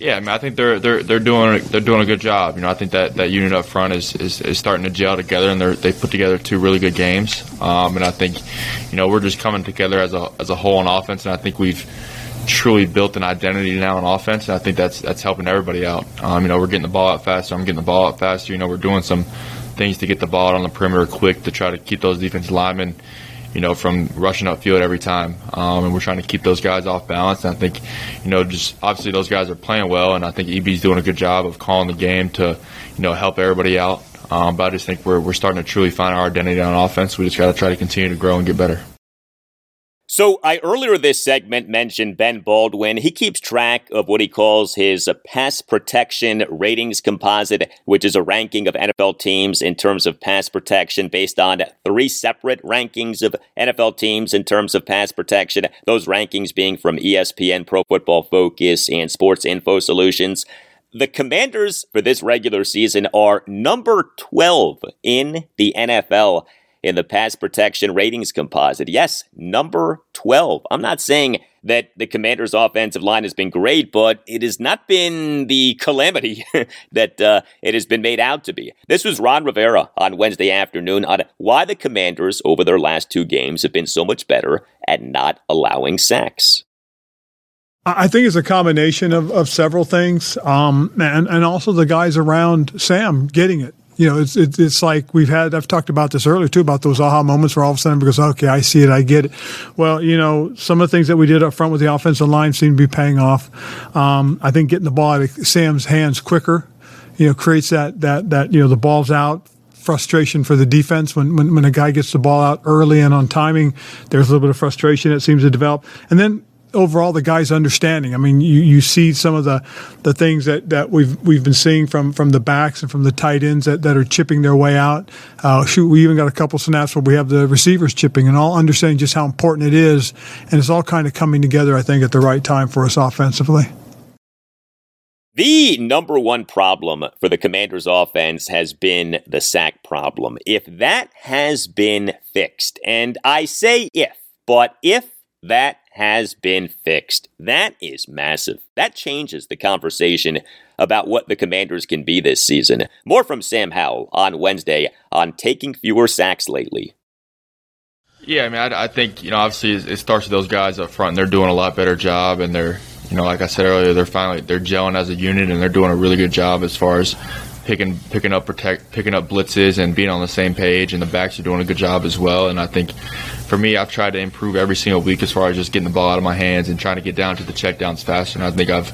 Yeah, I mean, I think they're they're they're doing they're doing a good job. You know, I think that, that unit up front is, is, is starting to gel together, and they they put together two really good games. Um, and I think, you know, we're just coming together as a as a whole on offense, and I think we've truly built an identity now on offense, and I think that's that's helping everybody out. Um, you know, we're getting the ball out faster. I'm getting the ball out faster. You know, we're doing some things to get the ball out on the perimeter quick to try to keep those defensive linemen, you know, from rushing upfield every time. Um, and we're trying to keep those guys off balance. And I think, you know, just obviously those guys are playing well, and I think EB's doing a good job of calling the game to, you know, help everybody out. Um, but I just think we're we're starting to truly find our identity on offense. We just got to try to continue to grow and get better. So I earlier this segment mentioned Ben Baldwin. He keeps track of what he calls his uh, pass protection ratings composite, which is a ranking of NFL teams in terms of pass protection based on three separate rankings of NFL teams in terms of pass protection. Those rankings being from ESPN, Pro Football Focus, and Sports Info Solutions. The Commanders for this regular season are number 12 in the NFL in the pass protection ratings composite. Yes, number 12. I'm not saying that the commander's offensive line has been great, but it has not been the calamity that uh, it has been made out to be. This was Ron Rivera on Wednesday afternoon on why the commanders over their last two games have been so much better at not allowing sacks. I think it's a combination of, of several things, um, and and also the guys around Sam getting it you know, it's, it's, it's like we've had, I've talked about this earlier too, about those aha moments where all of a sudden because, okay, I see it, I get it. Well, you know, some of the things that we did up front with the offensive line seem to be paying off. Um, I think getting the ball out of Sam's hands quicker, you know, creates that, that, that, you know, the ball's out, frustration for the defense when, when, when a guy gets the ball out early and on timing. There's a little bit of frustration that seems to develop. And then overall the guy's understanding. I mean, you, you see some of the, the things that, that we've we've been seeing from, from the backs and from the tight ends that, that are chipping their way out. Uh, shoot, we even got a couple snaps where we have the receivers chipping and all understanding just how important it is, and it's all kind of coming together. I think at the right time for us offensively. The number one problem for the Commanders offense has been the sack problem. If that has been fixed, and I say if, but if that has been fixed. That is massive. That changes the conversation about what the Commanders can be this season. More from Sam Howell on Wednesday on taking fewer sacks lately. Yeah, I mean, I, I think you know, obviously, it starts with those guys up front. And they're doing a lot better job, and they're, you know, like I said earlier, they're finally they're gelling as a unit, and they're doing a really good job as far as picking picking up protect picking up blitzes and being on the same page. And the backs are doing a good job as well. And I think for me, I've tried to improve every single week as far as just getting the ball out of my hands and trying to get down to the checkdowns faster. And I think I've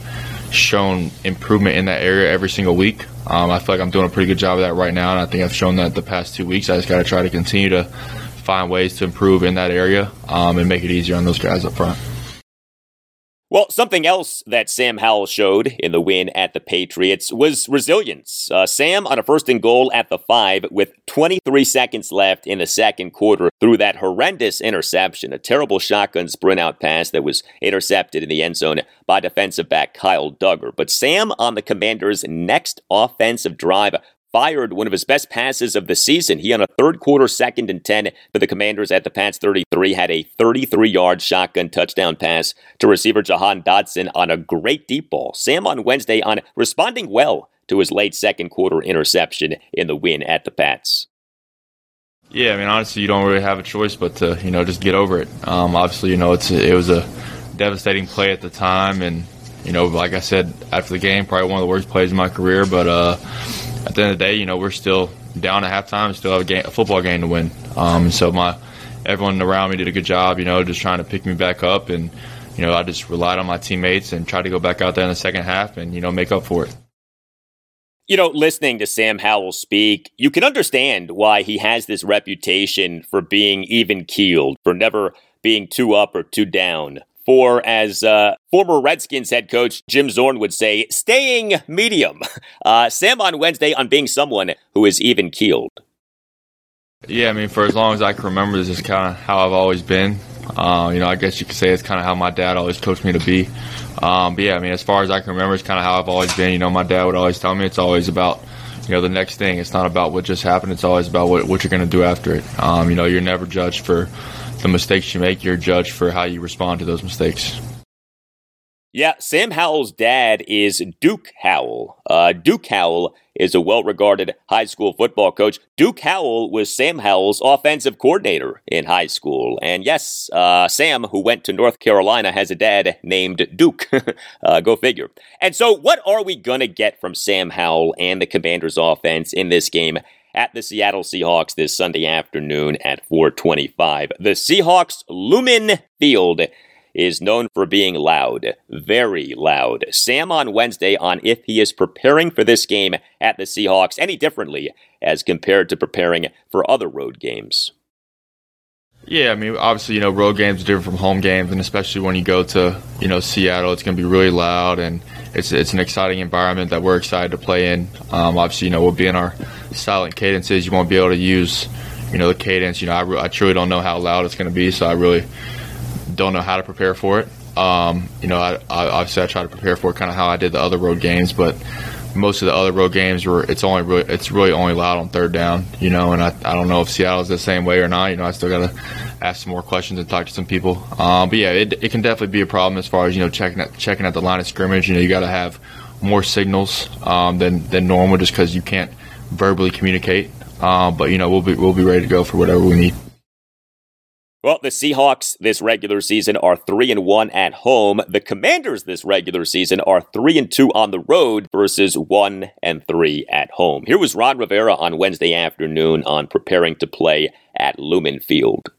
shown improvement in that area every single week. Um, I feel like I'm doing a pretty good job of that right now, and I think I've shown that the past two weeks. I just got to try to continue to find ways to improve in that area um, and make it easier on those guys up front. Well, something else that Sam Howell showed in the win at the Patriots was resilience. Uh, Sam on a first and goal at the five with 23 seconds left in the second quarter threw that horrendous interception, a terrible shotgun sprint out pass that was intercepted in the end zone by defensive back Kyle Dugger. But Sam on the Commanders' next offensive drive fired one of his best passes of the season. He, on a third quarter, second and 10 for the Commanders at the Pats 33, had a 33 yard shotgun touchdown pass to receiver Jahan Dotson on a great deep ball. Sam on Wednesday on responding well to his late second quarter interception in the win at the Pats. Yeah, I mean, honestly, you don't really have a choice but to, you know, just get over it. Um, obviously, you know, it's it was a devastating play at the time, and you know, like I said after the game, probably one of the worst plays in my career. But uh, at the end of the day, you know, we're still down at halftime, still have a, game, a football game to win. Um, so my everyone around me did a good job, you know, just trying to pick me back up, and you know, I just relied on my teammates and tried to go back out there in the second half and you know make up for it. You know, listening to Sam Howell speak, you can understand why he has this reputation for being even keeled, for never being too up or too down for, as uh, former Redskins head coach Jim Zorn would say, staying medium. Uh, Sam on Wednesday on being someone who is even keeled. Yeah, I mean, for as long as I can remember, this is kind of how I've always been. Uh, you know, I guess you could say it's kind of how my dad always coached me to be. Um, but yeah, I mean, as far as I can remember, it's kind of how I've always been. You know, my dad would always tell me it's always about, you know, the next thing. It's not about what just happened. It's always about what, what you're going to do after it. Um, you know, you're never judged for the mistakes you make, you're judged for how you respond to those mistakes. Yeah, Sam Howell's dad is Duke Howell. Uh, Duke Howell is a well regarded high school football coach. Duke Howell was Sam Howell's offensive coordinator in high school. And yes, uh, Sam, who went to North Carolina, has a dad named Duke. uh, go figure. And so, what are we going to get from Sam Howell and the Commanders' offense in this game at the Seattle Seahawks this Sunday afternoon at 425. The Seahawks Lumen Field is known for being loud, very loud. Sam on Wednesday on if he is preparing for this game at the Seahawks any differently as compared to preparing for other road games. Yeah, I mean, obviously, you know, road games are different from home games, and especially when you go to, you know, Seattle, it's going to be really loud, and it's it's an exciting environment that we're excited to play in. Um, obviously, you know, we'll be in our silent cadences. You won't be able to use, you know, the cadence. You know, I, re- I truly don't know how loud it's going to be, so I really don't know how to prepare for it. Um, you know, I, I, obviously I try to prepare for kind of how I did the other road games, but most of the other road games were it's only really, it's really only loud on third down, you know, and I, I don't know if Seattle's the same way or not. You know, I still got to ask some more questions and talk to some people. Um, but yeah, it, it can definitely be a problem as far as you know checking at checking at the line of scrimmage. You know, you got to have more signals um, than than normal just because you can't verbally communicate. Um, but you know, we'll be we'll be ready to go for whatever we need. Well, the Seahawks this regular season are 3 and 1 at home. The Commanders this regular season are 3 and 2 on the road versus 1 and 3 at home. Here was Ron Rivera on Wednesday afternoon on preparing to play at Lumen Field.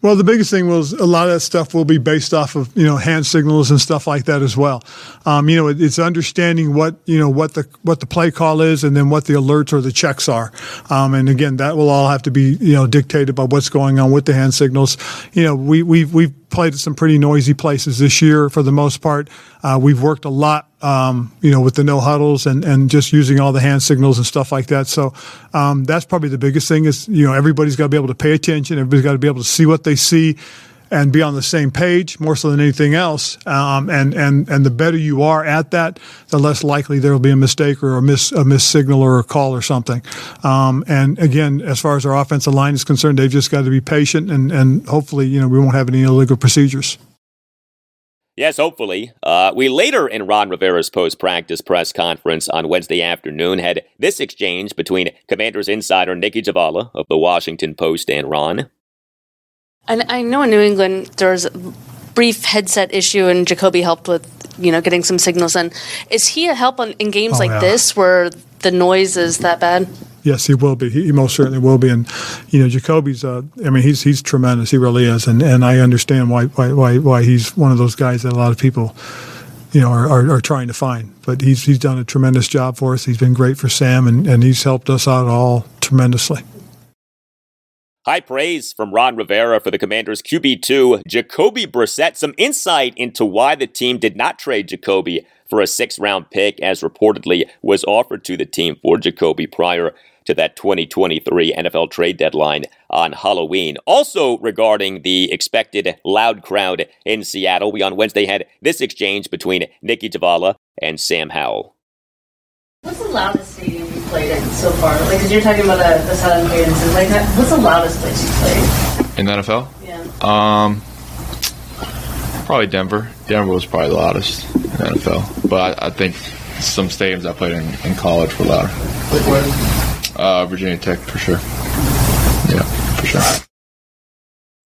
Well, the biggest thing was a lot of that stuff will be based off of you know hand signals and stuff like that as well. Um, you know, it, it's understanding what you know what the what the play call is, and then what the alerts or the checks are. Um, and again, that will all have to be you know dictated by what's going on with the hand signals. You know, we we we've played at some pretty noisy places this year for the most part. Uh, we've worked a lot, um, you know, with the no huddles and, and just using all the hand signals and stuff like that. So um, that's probably the biggest thing is, you know, everybody's got to be able to pay attention. Everybody's got to be able to see what they see and be on the same page more so than anything else. Um, and, and, and the better you are at that, the less likely there will be a mistake or a miss, a miss signal or a call or something. Um, and again, as far as our offensive line is concerned, they've just got to be patient and, and hopefully, you know, we won't have any illegal procedures. Yes, hopefully. Uh, we later in Ron Rivera's post practice press conference on Wednesday afternoon had this exchange between Commanders insider Nicki Jhabvala of the Washington Post and Ron. I, I know in New England there was a brief headset issue, and Jacoby helped with you know getting some signals. And is he a help on, in games Oh, like yeah. this where the noise is that bad? Yes, he will be. He, he most certainly will be. And you know, Jacoby's. Uh, I mean, he's he's tremendous. He really is. And and I understand why why why, why he's one of those guys that a lot of people. You know, are, are, are trying to find, but he's he's done a tremendous job for us. He's been great for Sam, and, and he's helped us out all tremendously. High praise from Ron Rivera for the Commanders' QB2, Jacoby Brissett. Some insight into why the team did not trade Jacoby for a sixth round pick, as reportedly was offered to the team for Jacoby prior to that 2023 NFL trade deadline on Halloween. Also, regarding the expected loud crowd in Seattle, we on Wednesday had this exchange between Nicki Jhabvala and Sam Howell. What's the loudest stadium played in so far? Like, because you're talking about the, the Southern cadences, like that. What's the loudest place you played? In the NFL? Yeah. Um, probably Denver. Denver was probably the loudest in the NFL. But I, I think some stadiums I played in, in college were louder. Like Uh, Virginia Tech, for sure. Yeah, for sure.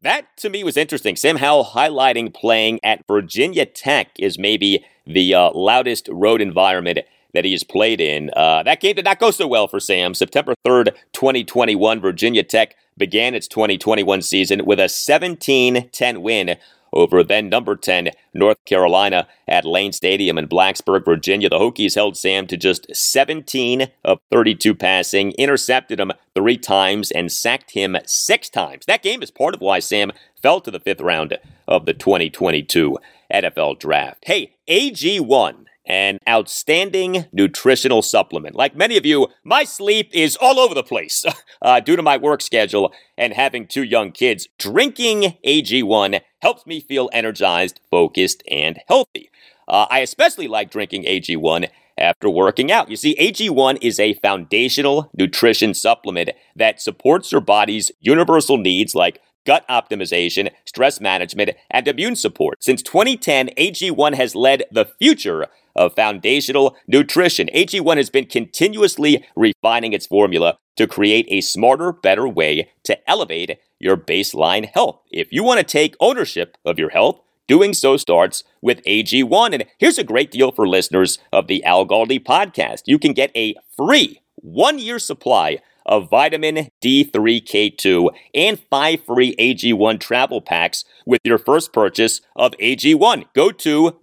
That to me was interesting. Sam Howell highlighting playing at Virginia Tech is maybe the uh, loudest road environment that he has played in. Uh, that game did not go so well for Sam. September 3rd, 2021, Virginia Tech began its 2021 season with a 17 10 win over then number 10 North Carolina at Lane Stadium in Blacksburg, Virginia. The Hokies held Sam to just 17 of 32 passing, intercepted him three times, and sacked him six times. That game is part of why Sam fell to the fifth round of the 2022 NFL Draft. Hey, AG1 an outstanding nutritional supplement. Like many of you, my sleep is all over the place uh, due to my work schedule and having two young kids. Drinking AG1 helps me feel energized, focused, and healthy. Uh, I especially like drinking AG1 after working out. You see, AG1 is a foundational nutrition supplement that supports your body's universal needs like gut optimization, stress management, and immune support. Since 2010, AG1 has led the future of foundational nutrition. AG1 has been continuously refining its formula to create a smarter, better way to elevate your baseline health. If you want to take ownership of your health, doing so starts with AG1. And here's a great deal for listeners of the Al Galdi podcast. You can get a free one year supply of vitamin D3K2 and five free AG1 travel packs with your first purchase of AG1. Go to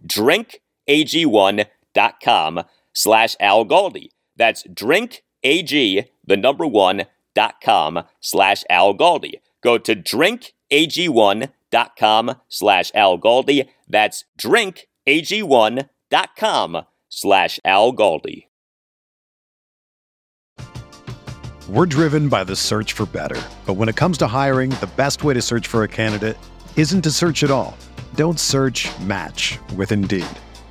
drinkag1.com slash Al Galdi. That's drinkag, the number one, dot com slash Al Galdi. Go to drinkag1.com slash Al Galdi. That's drinkag1.com slash Al Galdi. We're driven by the search for better. But when it comes to hiring, the best way to search for a candidate isn't to search at all. Don't search match with Indeed.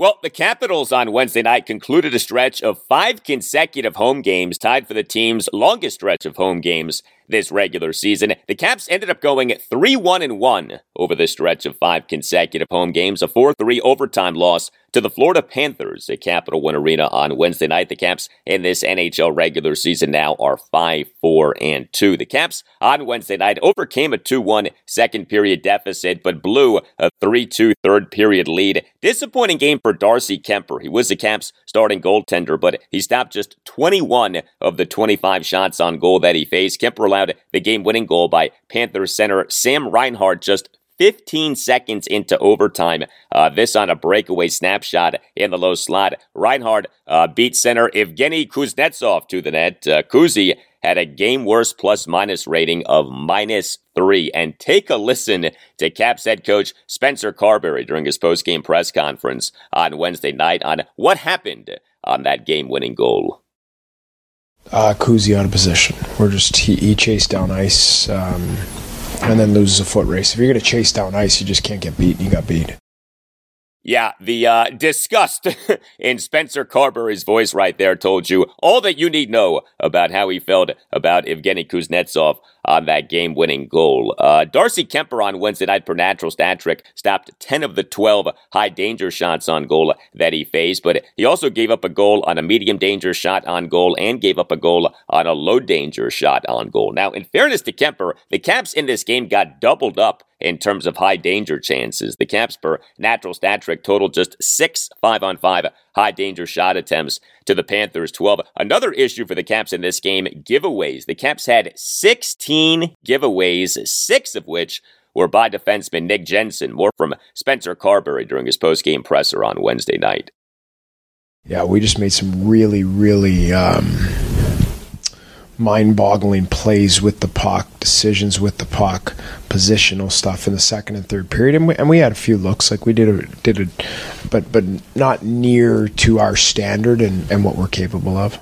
Well, the Capitals on Wednesday night concluded a stretch of five consecutive home games, tied for the team's longest stretch of home games this regular season. The Caps ended up going 3 1 and 1 over the stretch of five consecutive home games, a 4 3 overtime loss to the Florida Panthers at Capital One Arena on Wednesday night. The Caps in this NHL regular season now are 5 4 and 2. The Caps on Wednesday night overcame a 2 1 second period deficit, but blew a 3 2 third period lead. Disappointing game for Darcy Kuemper. He was the Caps starting goaltender, but he stopped just 21 of the 25 shots on goal that he faced. Kuemper allowed the game winning goal by Panthers center Sam Reinhart just 15 seconds into overtime. Uh, this on a breakaway snapshot in the low slot. Reinhart uh, beat center Evgeny Kuznetsov to the net. Uh, Kuzi had a game worst plus minus rating of minus three. And take a listen to Caps head coach Spencer Carbery during his post game press conference on Wednesday night on what happened on that game winning goal. Uh, Kuzi out of position. We're just he, he chased down ice. Um, and then loses a foot race. If you're going to chase down ice, you just can't get beat. You got beat. Yeah, the uh, disgust in Spencer Carbery's voice right there told you all that you need know about how he felt about Evgeny Kuznetsov on that game winning goal. Uh, Darcy Kuemper on Wednesday night per natural stat trick stopped 10 of the 12 high danger shots on goal that he faced, but he also gave up a goal on a medium danger shot on goal and gave up a goal on a low danger shot on goal. Now, in fairness to Kuemper, the Caps in this game got doubled up in terms of high danger chances. The Caps per natural stat trick totaled just six five on five high danger shot attempts to the Panthers 12. Another issue for the Caps in this game giveaways. The Caps had 16 giveaways, six of which were by defenseman Nick Jensen. More from Spencer Carbery during his post-game presser on Wednesday night. Yeah, we just made some really, really um, mind-boggling plays with the puck, decisions with the puck, positional stuff in the second and third period, and we, and we had a few looks like we did a, did it, but but not near to our standard and, and what we're capable of.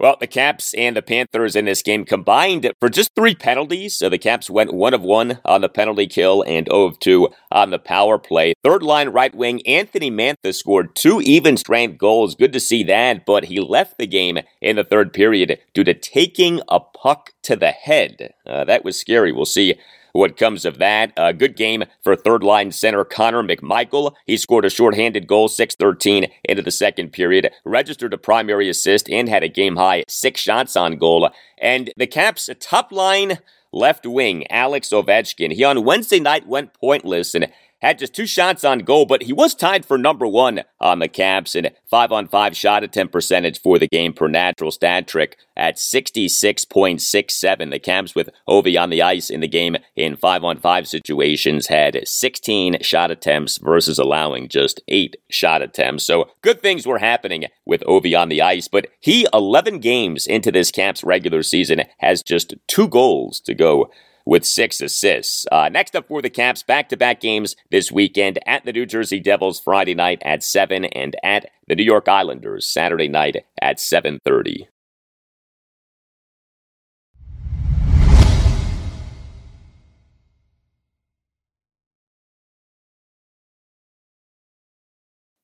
Well, the Caps and the Panthers in this game combined for just three penalties. So the Caps went one of one on the penalty kill and 0 of 2 on the power play. Third line right wing Anthony Mantha scored two even strength goals. Good to see that, but he left the game in the third period due to taking a puck to the head. Uh, that was scary. We'll see what comes of that. A good game for third line center Connor McMichael. He scored a shorthanded goal, 6 13 into the second period, registered a primary assist, and had a game high six shots on goal. And the Caps' top line left wing, Alex Ovechkin, he on Wednesday night went pointless and had just two shots on goal, but he was tied for number one on the Caps and five on five shot attempt percentage for the game per natural stat trick at 66.67. The Caps with Ovi on the ice in the game in five on five situations had 16 shot attempts versus allowing just eight shot attempts. So good things were happening with Ovi on the ice, but he 11 games into this Caps regular season has just two goals to go with six assists. Uh, next up for the Caps, back-to-back games this weekend at the New Jersey Devils Friday night at 7 and at the New York Islanders Saturday night at 7.30.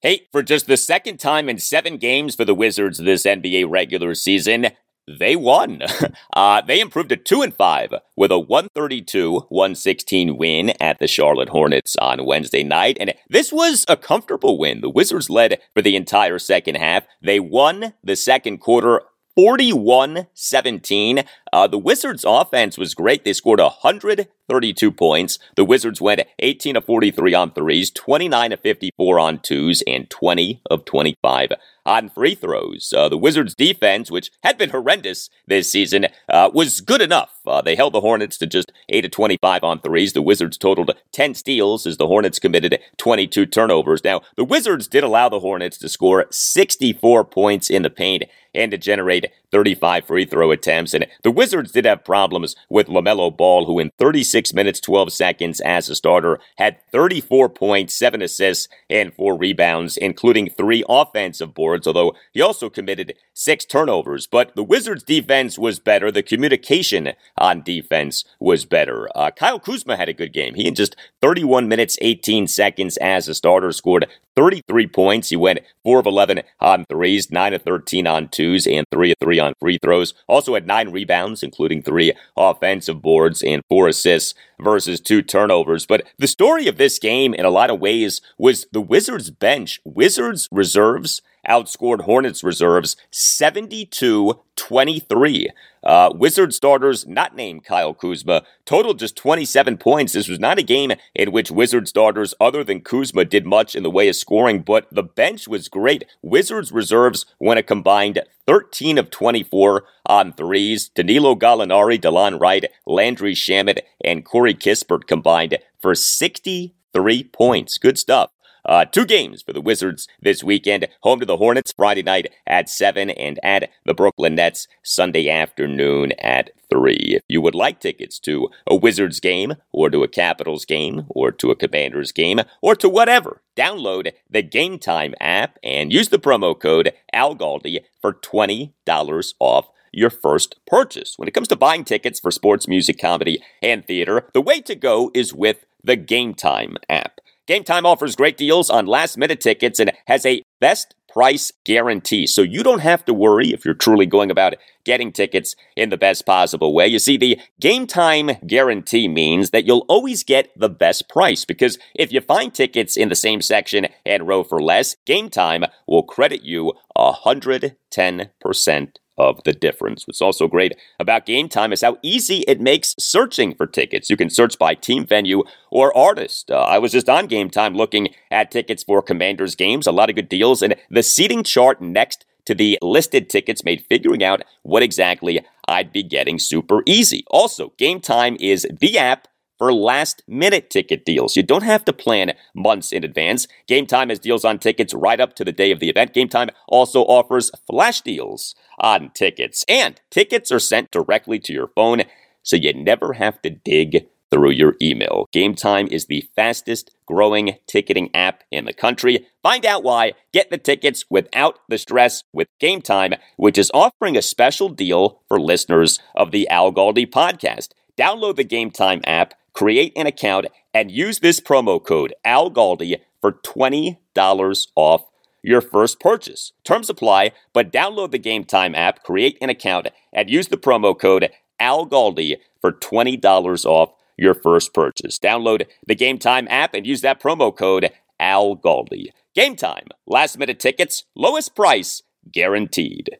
Hey, for just the second time in seven games for the Wizards this NBA regular season, they won. Uh, they improved to 2 and 5 with a 132 116 win at the Charlotte Hornets on Wednesday night. And this was a comfortable win. The Wizards led for the entire second half. They won the second quarter 41 17. Uh, the Wizards' offense was great. They scored 132 points. The Wizards went 18 of 43 on threes, 29 of 54 on twos, and 20 of 25 on free throws. Uh, the Wizards' defense, which had been horrendous this season, uh, was good enough. Uh, they held the Hornets to just 8 of 25 on threes. The Wizards totaled 10 steals as the Hornets committed 22 turnovers. Now, the Wizards did allow the Hornets to score 64 points in the paint and to generate 35 free throw attempts. And the Wizards did have problems with LaMelo Ball, who in 36 minutes, 12 seconds as a starter had 34 points, 7 assists, and 4 rebounds, including 3 offensive boards, although he also committed 6 turnovers. But the Wizards defense was better. The communication on defense was better. Uh, Kyle Kuzma had a good game. He in just 31 minutes, 18 seconds as a starter scored 33 points. He went 4 of 11 on threes, 9 of 13 on twos, and 3 of 3 on free throws. Also had 9 rebounds, including 3 offensive boards and 4 assists versus 2 turnovers. But the story of this game, in a lot of ways, was the Wizards bench. Wizards reserves outscored Hornets reserves 72 23. Uh, Wizard starters not named Kyle Kuzma totaled just 27 points. This was not a game in which Wizard starters other than Kuzma did much in the way of scoring, but the bench was great. Wizards reserves went a combined 13 of 24 on threes. Danilo Gallinari, Delon Wright, Landry Shamet, and Corey Kispert combined for 63 points. Good stuff. Uh, two games for the Wizards this weekend. Home to the Hornets Friday night at 7 and at the Brooklyn Nets Sunday afternoon at 3. If you would like tickets to a Wizards game or to a Capitals game or to a Commanders game or to whatever, download the Gametime app and use the promo code ALGALDI for $20 off your first purchase. When it comes to buying tickets for sports, music, comedy, and theater, the way to go is with the Gametime app. Gametime offers great deals on last minute tickets and has a best price guarantee. So you don't have to worry if you're truly going about getting tickets in the best possible way. You see, the Gametime guarantee means that you'll always get the best price because if you find tickets in the same section and row for less, Gametime will credit you 110% of the difference. What's also great about Gametime is how easy it makes searching for tickets. You can search by team, venue, or artist. Uh, I was just on Gametime looking at tickets for Commanders games, a lot of good deals, and the seating chart next to the listed tickets made figuring out what exactly I'd be getting super easy. Also, Gametime is the app for last minute ticket deals. You don't have to plan months in advance. Gametime has deals on tickets right up to the day of the event. Gametime also offers flash deals on tickets, and tickets are sent directly to your phone, so you never have to dig through your email. Gametime is the fastest growing ticketing app in the country. Find out why. Get the tickets without the stress with Gametime, which is offering a special deal for listeners of the Al Galdi podcast. Download the Gametime app create an account, and use this promo code ALGALDI for $20 off your first purchase. Terms apply, but download the Gametime app, create an account, and use the promo code ALGALDI for $20 off your first purchase. Download the Gametime app and use that promo code ALGALDI. Gametime, last minute tickets, lowest price guaranteed.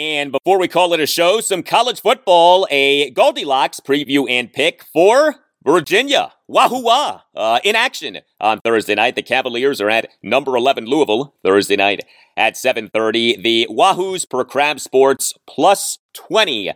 And before we call it a show, some college football, a GaldiLocks preview and pick for Virginia. Wahoo wah! Uh, in action on Thursday night. The Cavaliers are at number 11 Louisville Thursday night at 7.30. The Wahoos per Crab Sports plus 20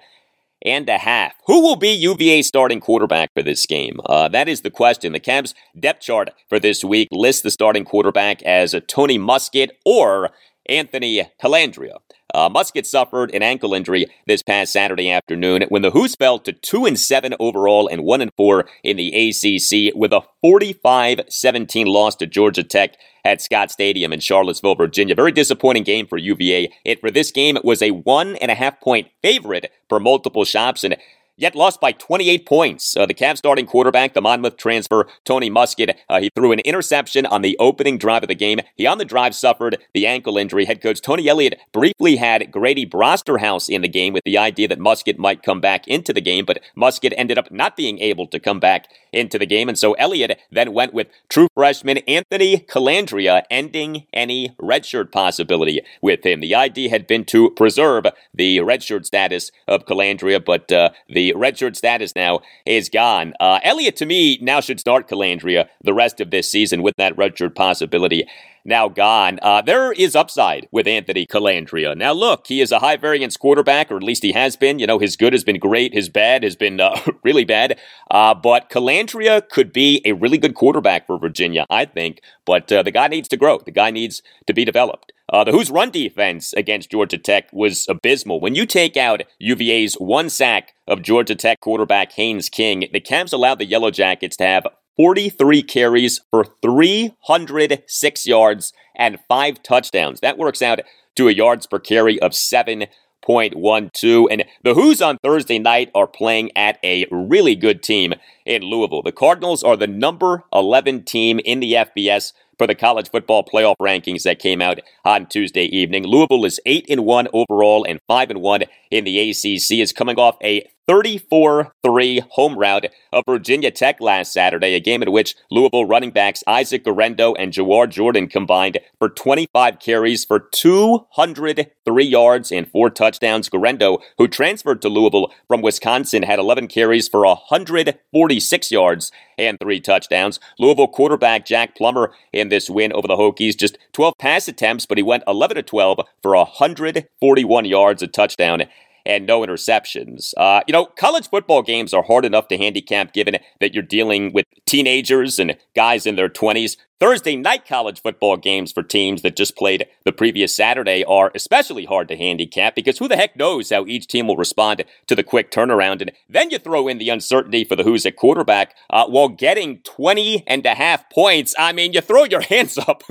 and a half. Who will be UVA starting quarterback for this game? Uh, that is the question. The Cavs depth chart for this week lists the starting quarterback as Tony Muskett or Anthony Colandrea. Uh, Muskett suffered an ankle injury this past Saturday afternoon when the Hoos fell to 2 and 7 overall and 1 and 4 in the ACC with a 45 17 loss to Georgia Tech at Scott Stadium in Charlottesville, Virginia. Very disappointing game for UVA. It for this game it was a one and a half point favorite for multiple shops, and yet lost by 28 points. Uh, the Cavs starting quarterback, the Monmouth transfer, Tony Muskett, uh, he threw an interception on the opening drive of the game. He on the drive suffered the ankle injury. Head coach Tony Elliott briefly had Grady Brosterhouse in the game with the idea that Muskett might come back into the game, but Muskett ended up not being able to come back into the game. And so Elliott then went with true freshman Anthony Colandrea, ending any redshirt possibility with him. The idea had been to preserve the redshirt status of Colandrea, but uh, the redshirt status now is gone. Uh, Elliott, to me, now should start Colandrea the rest of this season with that redshirt possibility now gone. Uh, there is upside with Anthony Colandrea. Now, look, he is a high variance quarterback, or at least he has been. You know, his good has been great, his bad has been uh, really bad. Uh, but Colandrea could be a really good quarterback for Virginia, I think. But uh, the guy needs to grow, the guy needs to be developed. Uh, the Hoos' run defense against Georgia Tech was abysmal. When you take out UVA's one sack of Georgia Tech quarterback Haynes King, the Cavs allowed the Yellow Jackets to have 43 carries for 306 yards and five touchdowns. That works out to a yards per carry of 7.12. And the Hoos on Thursday night are playing at a really good team in Louisville. The Cardinals are the number 11 team in the FBS for the college football playoff rankings that came out on Tuesday evening. Louisville is 8 and 1 overall and 5 and 1 in the ACC is coming off a 34 3 home rout of Virginia Tech last Saturday, a game in which Louisville running backs Isaac Guerendo and Jawhar Jordan combined for 25 carries for 203 yards and four touchdowns. Guerendo, who transferred to Louisville from Wisconsin, had 11 carries for 146 yards and three touchdowns. Louisville quarterback Jack Plummer in this win over the Hokies, just 12 pass attempts, but he went 11 to 12 for 141 yards, a touchdown, and no interceptions. Uh, you know, college football games are hard enough to handicap given that you're dealing with teenagers and guys in their 20s. Thursday night college football games for teams that just played the previous Saturday are especially hard to handicap because who the heck knows how each team will respond to the quick turnaround. And then you throw in the uncertainty for the Hoos at quarterback uh, while getting 20 and a half points. I mean, you throw your hands up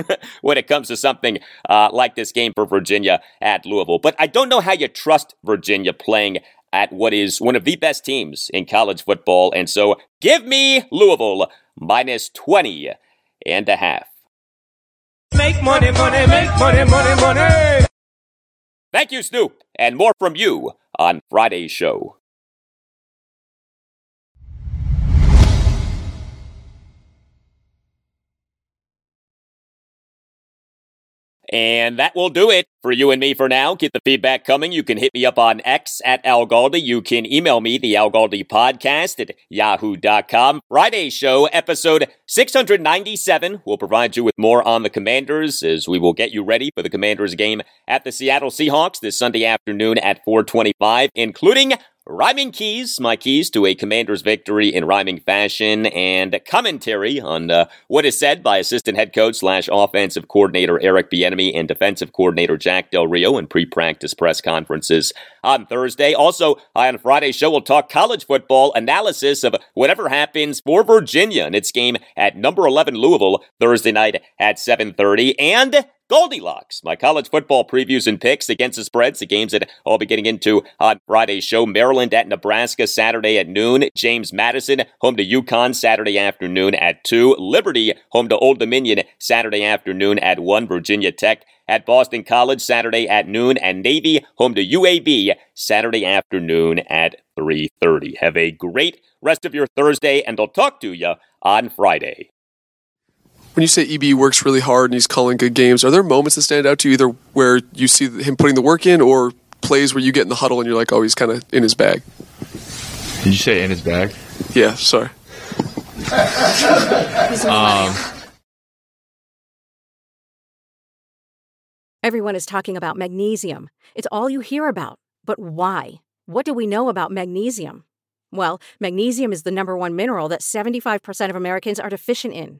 when it comes to something uh, like this game for Virginia at Louisville. But I don't know how you trust Virginia playing at what is one of the best teams in college football. And so give me Louisville minus 20 and a half. Make money, money, make money, money, money. Thank you, Snoop, and more from you on Friday's show. And that will do it for you and me for now. Get the feedback coming. You can hit me up on X at Al Galdi. You can email me, the Al Galdi podcast at yahoo.com. Friday show, episode 697. We'll provide you with more on the Commanders as we will get you ready for the Commanders game at the Seattle Seahawks this Sunday afternoon at 425, including Rhyming keys, my keys to a commander's victory in rhyming fashion, and commentary on uh, what is said by assistant head coach slash offensive coordinator Eric Bieniemy and defensive coordinator Jack Del Rio in pre-practice press conferences on Thursday. Also, on Friday's show, we'll talk college football analysis of whatever happens for Virginia in its game at number 11 Louisville Thursday night at 7:30, and GaldiLocks, my college football previews and picks against the spreads, the games that I'll be getting into on Friday's show. Maryland at Nebraska Saturday at noon. James Madison home to UConn Saturday afternoon at 2. Liberty home to Old Dominion Saturday afternoon at 1. Virginia Tech at Boston College Saturday at noon. And Navy home to UAB Saturday afternoon at 3.30. Have a great rest of your Thursday, and I'll talk to you on Friday when you say EB works really hard and he's calling good games, are there moments that stand out to you either where you see him putting the work in or plays where you get in the huddle and you're like, oh, he's kind of in his bag? Did you say in his bag? Yeah, sorry. um, Everyone is talking about magnesium. It's all you hear about. But why? What do we know about magnesium? Well, magnesium is the number one mineral that 75% of Americans are deficient in.